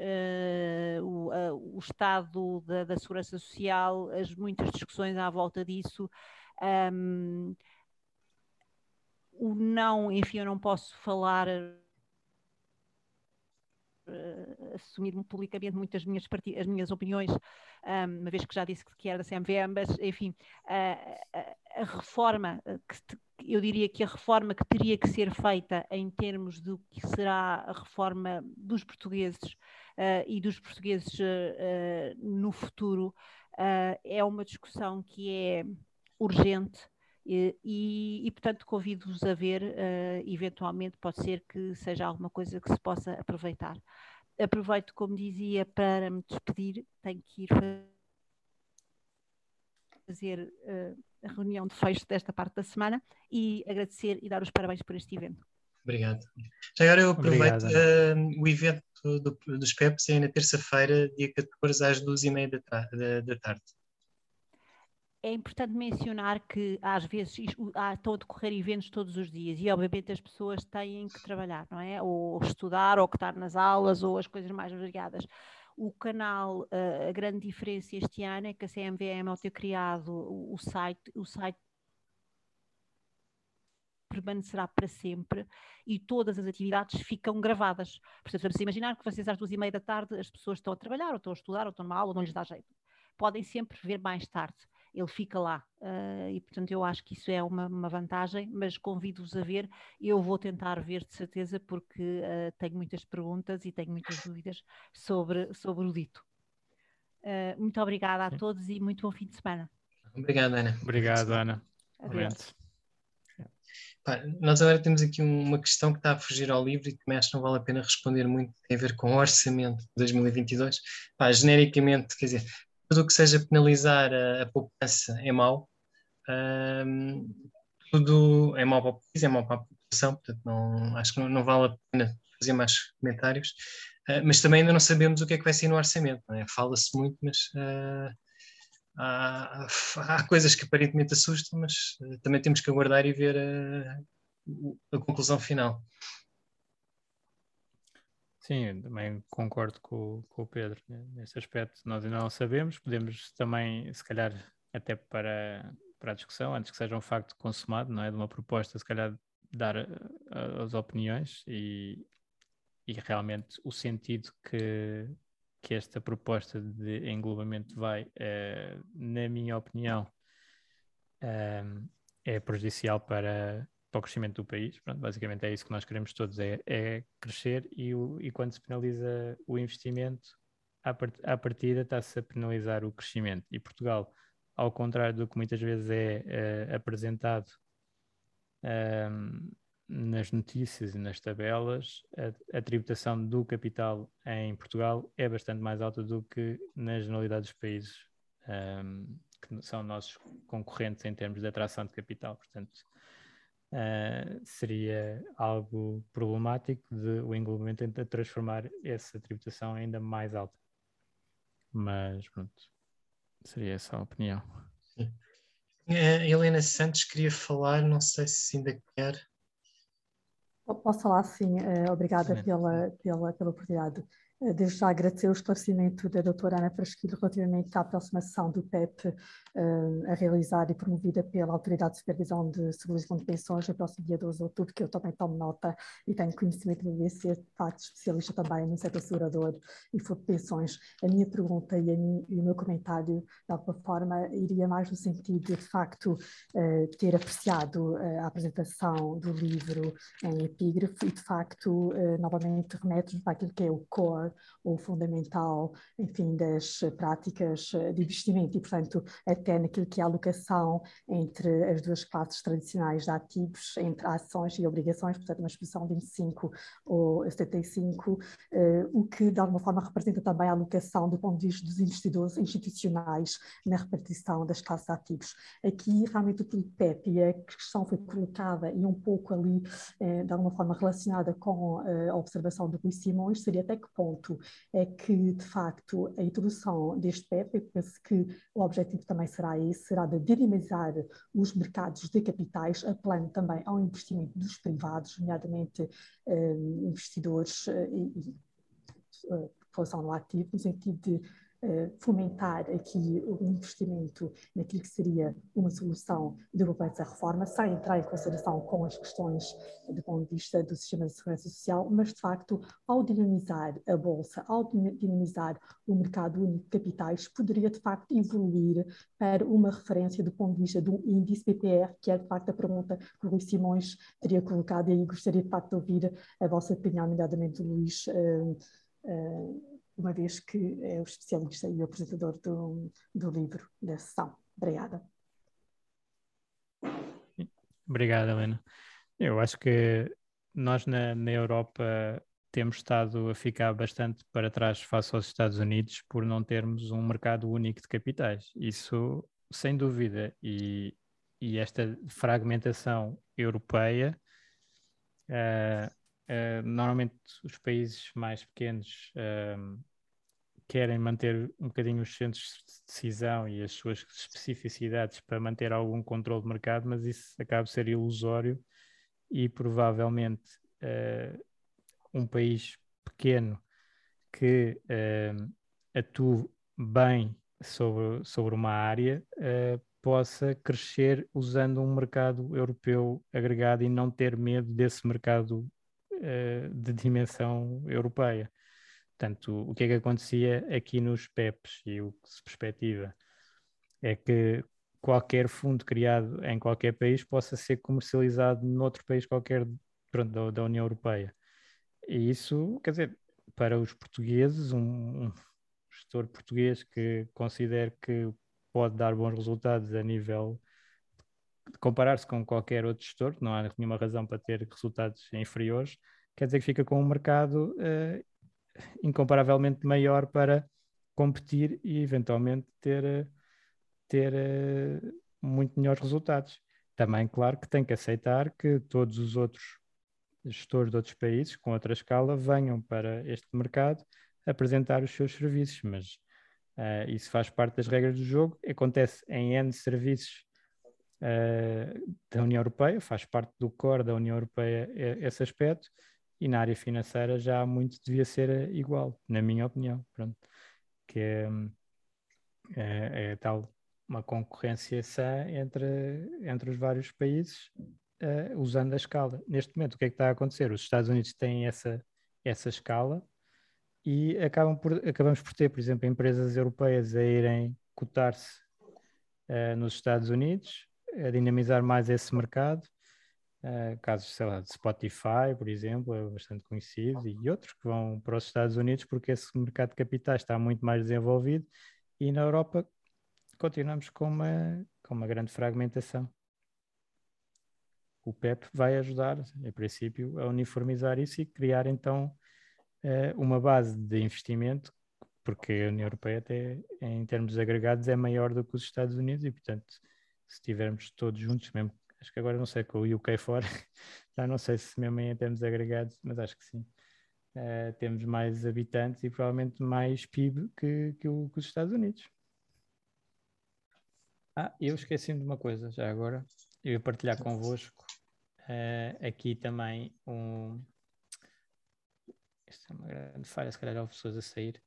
o, o, estado da, da, segurança social, as muitas discussões à volta disso. Um, o não, enfim, eu não posso falar Uh, assumir publicamente muitas minhas as minhas opiniões, um, uma vez que já disse que era da CMVM, mas enfim, uh, a, a, reforma, que, eu diria que a reforma que teria que ser feita em termos do que será a reforma dos portugueses uh, e dos portugueses no futuro, é uma discussão que é urgente e, e, e portanto, convido-vos a ver, uh, eventualmente, pode ser que seja alguma coisa que se possa aproveitar. Aproveito, como dizia, para me despedir, tenho que ir fazer uh, a reunião de fecho desta parte da semana e agradecer e dar os parabéns por este evento. Obrigado. Já agora eu aproveito uh, o evento do, dos PEPs é na terça-feira, dia 14 às 12h30 da, da, da tarde é importante mencionar que às vezes estão a decorrer eventos todos os dias e obviamente as pessoas têm que trabalhar, não é? Ou estudar, ou estar nas aulas, ou as coisas mais variadas. O canal, eh, a grande diferença este ano é que a CMVM, ao ter criado o site, o site permanecerá para sempre e todas as atividades ficam gravadas. Portanto, vamos imaginar que vocês às duas e meia da tarde as pessoas estão a trabalhar, ou estão a estudar, ou estão numa aula, ou não lhes dá jeito. Podem sempre ver mais tarde ele fica lá. Uh, e portanto eu acho que isso é uma, uma vantagem, mas convido-vos a ver. Eu vou tentar ver de certeza, porque uh, tenho muitas perguntas e tenho muitas dúvidas sobre, sobre o dito. Uh, muito obrigada a todos e muito bom fim de semana. Obrigado, Ana. Obrigado, Ana. Pá, nós agora temos aqui uma questão que está a fugir ao livro e que também acho que não vale a pena responder muito, tem a ver com o orçamento de 2022. Pá, genericamente, quer dizer, tudo o que seja penalizar a, a poupança é mau. Um, tudo é mau para o país, é mau para a população, portanto não, acho que não, não vale a pena fazer mais comentários. Uh, mas também ainda não sabemos o que é que vai ser no orçamento. É? Fala-se muito, mas uh, há, há coisas que aparentemente assustam, mas uh, também temos que aguardar e ver uh, a conclusão final. Sim, também concordo com, com o Pedro nesse aspecto. Nós ainda não sabemos, podemos também, se calhar, até para, para a discussão, antes que seja um facto consumado, não é? De uma proposta, se calhar, dar as opiniões e, e realmente o sentido que, que esta proposta de englobamento vai, uh, na minha opinião, uh, é prejudicial para, para o crescimento do país. Pronto, basicamente é isso que nós queremos todos, é, é crescer e, o, e quando se penaliza o investimento, à, part, à partida está-se a penalizar o crescimento. E Portugal, ao contrário do que muitas vezes é uh, apresentado nas notícias e nas tabelas, a, a, tributação do capital em Portugal é bastante mais alta do que na generalidade dos países um, que são nossos concorrentes em termos de atração de capital. Portanto, uh, seria algo problemático de o englobamento tentar transformar essa tributação ainda mais alta. Mas, pronto, seria essa a opinião. Sim. A Helena Santos queria falar, não sei se ainda quer. Posso falar sim, uh, obrigada pela, pela, pela oportunidade. Uh, desde já agradecer o esclarecimento da doutora Ana Frasquilho relativamente à aproximação do PEP uh, eh, a realizar e promovida pela Autoridade de Supervisão de Seguros de Pensões no próximo dia 12 de outubro, que eu também tomo nota e tenho conhecimento do BC, de facto especialista também no setor segurador e de pensões. A minha pergunta e, e, o meu comentário, de alguma forma, iria mais no sentido de, de facto, ter apreciado a apresentação do livro em epígrafe e, de facto, eh, novamente remete para aquilo que é o core, ou fundamental, enfim, das práticas eh, de investimento e, portanto, até naquilo que é a alocação entre as duas classes tradicionais de ativos, entre ações e obrigações, portanto, uma exposição de 25 ou 75, eh, o que, de alguma forma, representa também a alocação do ponto de vista dos investidores institucionais na repartição das classes de ativos. Aqui, realmente, o PEP e a questão foi colocada e um pouco ali, de alguma forma, relacionada com eh, a observação do Rui Simões seria até que ponto é que, de facto, a introdução deste PEP, eu penso que o objetivo também será esse, será de dinamizar os mercados de capitais, apelando também ao investimento dos privados, nomeadamente eh, investidores eh, e, e população no ativo, no sentido de eh, fomentar aqui o investimento naquilo que seria uma solução de poupança reforma, sem entrar em consideração com as questões do ponto de vista do sistema de segurança social, mas de facto, ao dinamizar a bolsa, ao dinamizar o mercado único de capitais, poderia de facto evoluir para uma referência do ponto de vista do índice PPR, que é de facto a pergunta que o Luís Simões teria colocado, e aí gostaria de facto de ouvir a vossa opinião, nomeadamente Luís. Uh, uh, uma vez que é o especialista e o apresentador do, do livro da sessão. Obrigada. Obrigado, Helena. Eu acho que nós na, na Europa temos estado a ficar bastante para trás face aos Estados Unidos por não termos um mercado único de capitais. Isso, sem dúvida. E, e esta fragmentação europeia, uh, uh, normalmente os países mais pequenos uh, querem manter um bocadinho os centros de decisão e as suas especificidades para manter algum controle de mercado, mas isso acaba de ser ilusório e provavelmente uh, um país pequeno que uh, atue bem sobre, sobre uma área uh, possa crescer usando um mercado europeu agregado e não ter medo desse mercado de dimensão europeia. Portanto, o que é que acontecia aqui nos PEPs e o que se perspectiva é que qualquer fundo criado em qualquer país possa ser comercializado noutro país qualquer pronto, da, da, União Europeia. E isso, quer dizer, para os portugueses, um, um gestor português que considere que pode dar bons resultados a nível comparar-se com qualquer outro gestor, não há nenhuma razão para ter resultados inferiores, quer dizer que fica com um mercado uh, incomparavelmente maior para competir e eventualmente ter, ter eh, muito melhores resultados. Também, claro, que tem que aceitar que todos os outros gestores de outros países com outra escala venham para este mercado apresentar os seus serviços, mas Uh, isso faz parte das regras do jogo, acontece em N serviços uh, da União Europeia, faz parte do core da União Europeia esse aspecto, e na área financeira já muito devia ser igual, na minha opinião. Pronto. Que é, é, é tal uma concorrência sã entre, entre os vários países, uh, usando a escala. Neste momento, o que é que está a acontecer? Os Estados Unidos têm essa, essa escala e acabam por, acabamos por ter, por exemplo, empresas europeias a irem cotar-se uh, nos Estados Unidos, a dinamizar mais esse mercado. Uh, casos, sei lá, de Spotify, por exemplo, é bastante conhecido, e outros que vão para os Estados Unidos porque esse mercado de capitais está muito mais desenvolvido e na Europa continuamos com uma, com uma grande fragmentação. O PEP vai ajudar, em princípio, a uniformizar isso e criar então uh, uma base de investimento, porque a União Europeia, até em termos agregados, é maior do que os Estados Unidos e, portanto, se estivermos todos juntos, mesmo, acho que agora não sei, com o UK fora, já não sei se mesmo em termos agregados, mas acho que sim. Uh, temos mais habitantes e provavelmente mais PIB que, que, o, que os Estados Unidos. Ah, eu esqueci de uma coisa já agora. Eu ia partilhar convosco uh, aqui também um, isto é uma grande falha, se calhar houve pessoas a sair.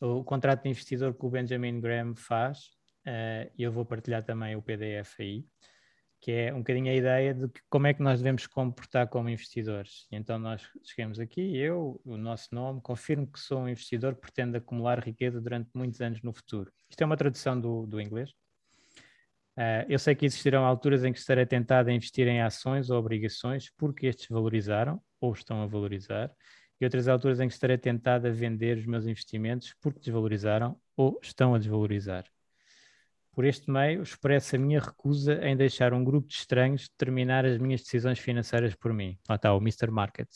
O contrato de investidor que o Benjamin Graham faz, uh, eu vou partilhar também o PDF aí, que é um bocadinho a ideia de que, como é que nós devemos comportar como investidores. E então nós chegamos aqui, eu, o nosso nome, confirmo que sou um investidor que pretende acumular riqueza durante muitos anos no futuro. Isto é uma tradução do, do inglês. Uh, eu sei que existirão alturas em que estarei tentado a investir em ações ou obrigações porque estes valorizaram ou estão a valorizar e outras alturas em que estarei tentado a vender os meus investimentos porque desvalorizaram ou estão a desvalorizar. Por este meio, expresso a minha recusa em deixar um grupo de estranhos determinar as minhas decisões financeiras por mim. Lá está o Mr. Market.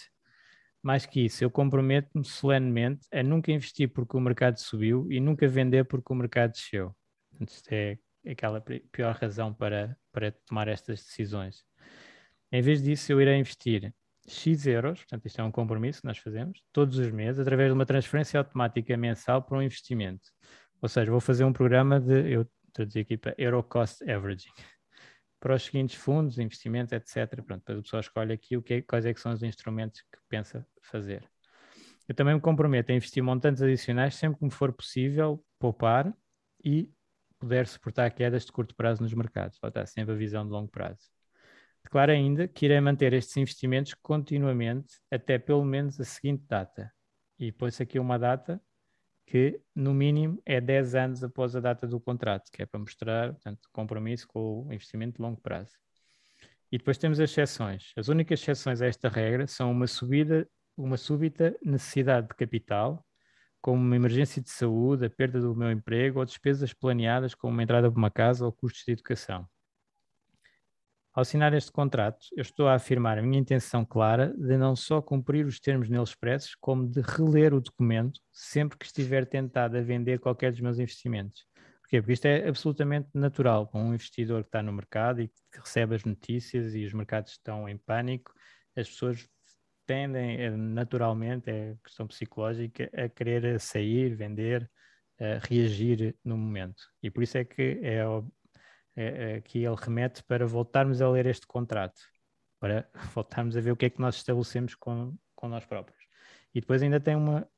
Mais que isso, eu comprometo-me solenemente a nunca investir porque o mercado subiu e nunca vender porque o mercado desceu. Isto é aquela pior razão para, para tomar estas decisões. Em vez disso, eu irei investir X euros, portanto, isto é um compromisso que nós fazemos, todos os meses, através de uma transferência automática mensal para um investimento. Ou seja, vou fazer um programa de, eu traduzi aqui para Euro Cost Averaging, para os seguintes fundos, investimentos, etc. Pronto, depois a pessoa escolhe aqui o que é, quais é que são os instrumentos que pensa fazer. Eu também me comprometo a investir montantes adicionais sempre que me for possível poupar e puder suportar quedas de curto prazo nos mercados. Está sempre a visão de longo prazo. Declara ainda que irei manter estes investimentos continuamente até pelo menos a seguinte data. E põe-se aqui uma data que, no mínimo, é 10 anos após a data do contrato, que é para mostrar, portanto, compromisso com o investimento de longo prazo. E depois temos as exceções. As únicas exceções a esta regra são uma subida, uma súbita necessidade de capital, como uma emergência de saúde, a perda do meu emprego ou despesas planeadas como uma entrada para uma casa ou custos de educação. Ao assinar este contrato, eu estou a afirmar a minha intenção clara de não só cumprir os termos nele expressos, como de reler o documento sempre que estiver tentado a vender qualquer dos meus investimentos. Porquê? Porque isto é absolutamente natural com um investidor que está no mercado e que recebe as notícias e os mercados estão em pânico, as pessoas tendem eh, naturalmente, é questão psicológica, a querer sair, vender, a reagir no momento. E por isso é que é é, é, que ele remete para voltarmos a ler este contrato, para voltarmos a ver o que é que nós estabelecemos com, com nós próprios. E depois ainda tem uma,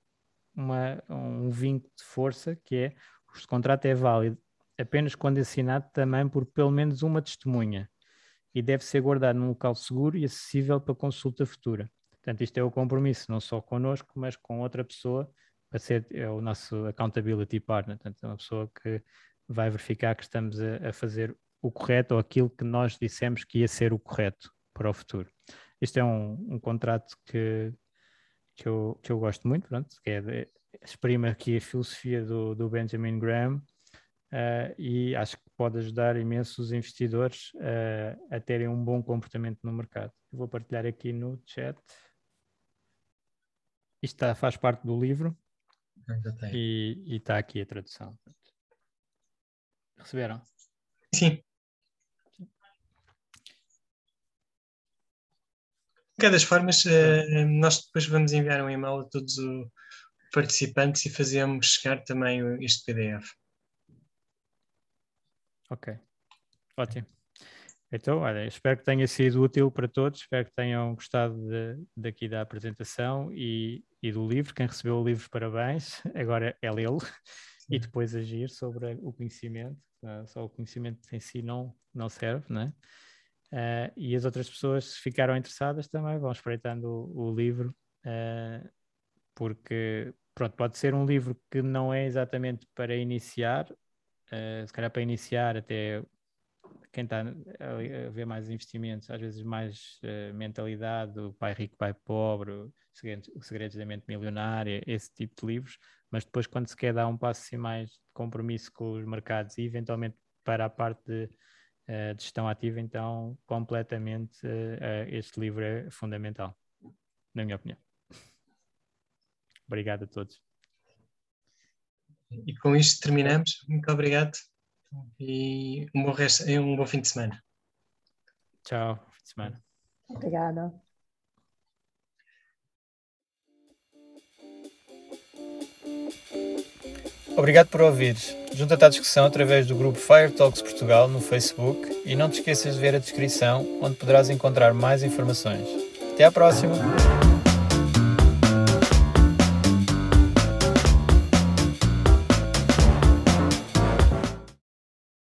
uma, um vinco de força que é o contrato é válido apenas quando assinado também por pelo menos uma testemunha e deve ser guardado num local seguro e acessível para consulta futura. Portanto, isto é o compromisso, não só connosco, mas com outra pessoa, para ser é o nosso accountability partner, portanto, é uma pessoa que vai verificar que estamos a, a, fazer o correto ou aquilo que nós dissemos que ia ser o correto para o futuro. Este é um, um contrato que, que, eu, que eu gosto muito, pronto, que é de, exprime aqui a filosofia do, do Benjamin Graham uh, e acho que pode ajudar imenso os investidores uh, a terem um bom comportamento no mercado. Eu vou partilhar aqui no chat. Isto está, faz parte do livro e, e está aqui a tradução. Receberam? Sim. De qualquer das formas, eh, nós depois vamos enviar um e-mail a todos participantes e fazemos chegar também este PDF. Ok, ótimo. Então, olha, espero que tenha sido útil para todos, espero que tenham gostado de, daqui da apresentação e, e do livro. Quem recebeu o livro, parabéns, agora é lê-lo e depois agir sobre o conhecimento. Uh, só o conhecimento em si não, não serve, né? Uh, e as outras pessoas, se ficaram interessadas, também vão espreitando o, o livro, uh, porque pronto, pode ser um livro que não é exatamente para iniciar, uh, se calhar para iniciar até quem está a ver mais investimentos, às vezes mais mentalidade, o pai rico, pai pobre, segredos, segredos da mente milionária, esse tipo de livros, mas depois quando se quer dar um passo assim mais de compromisso com os mercados e eventualmente para a parte de, uh, de gestão ativa, então completamente uh, este livro é fundamental, na minha opinião. Obrigado a todos. E com isto terminamos. Muito obrigado e um bom, resto, um bom fim de semana. Tchau, fim de semana. Obrigada. Obrigado por ouvires. Junta-te à discussão através do grupo Fire Talks Portugal no Facebook e não te esqueças de ver a descrição onde poderás encontrar mais informações. Até à próxima!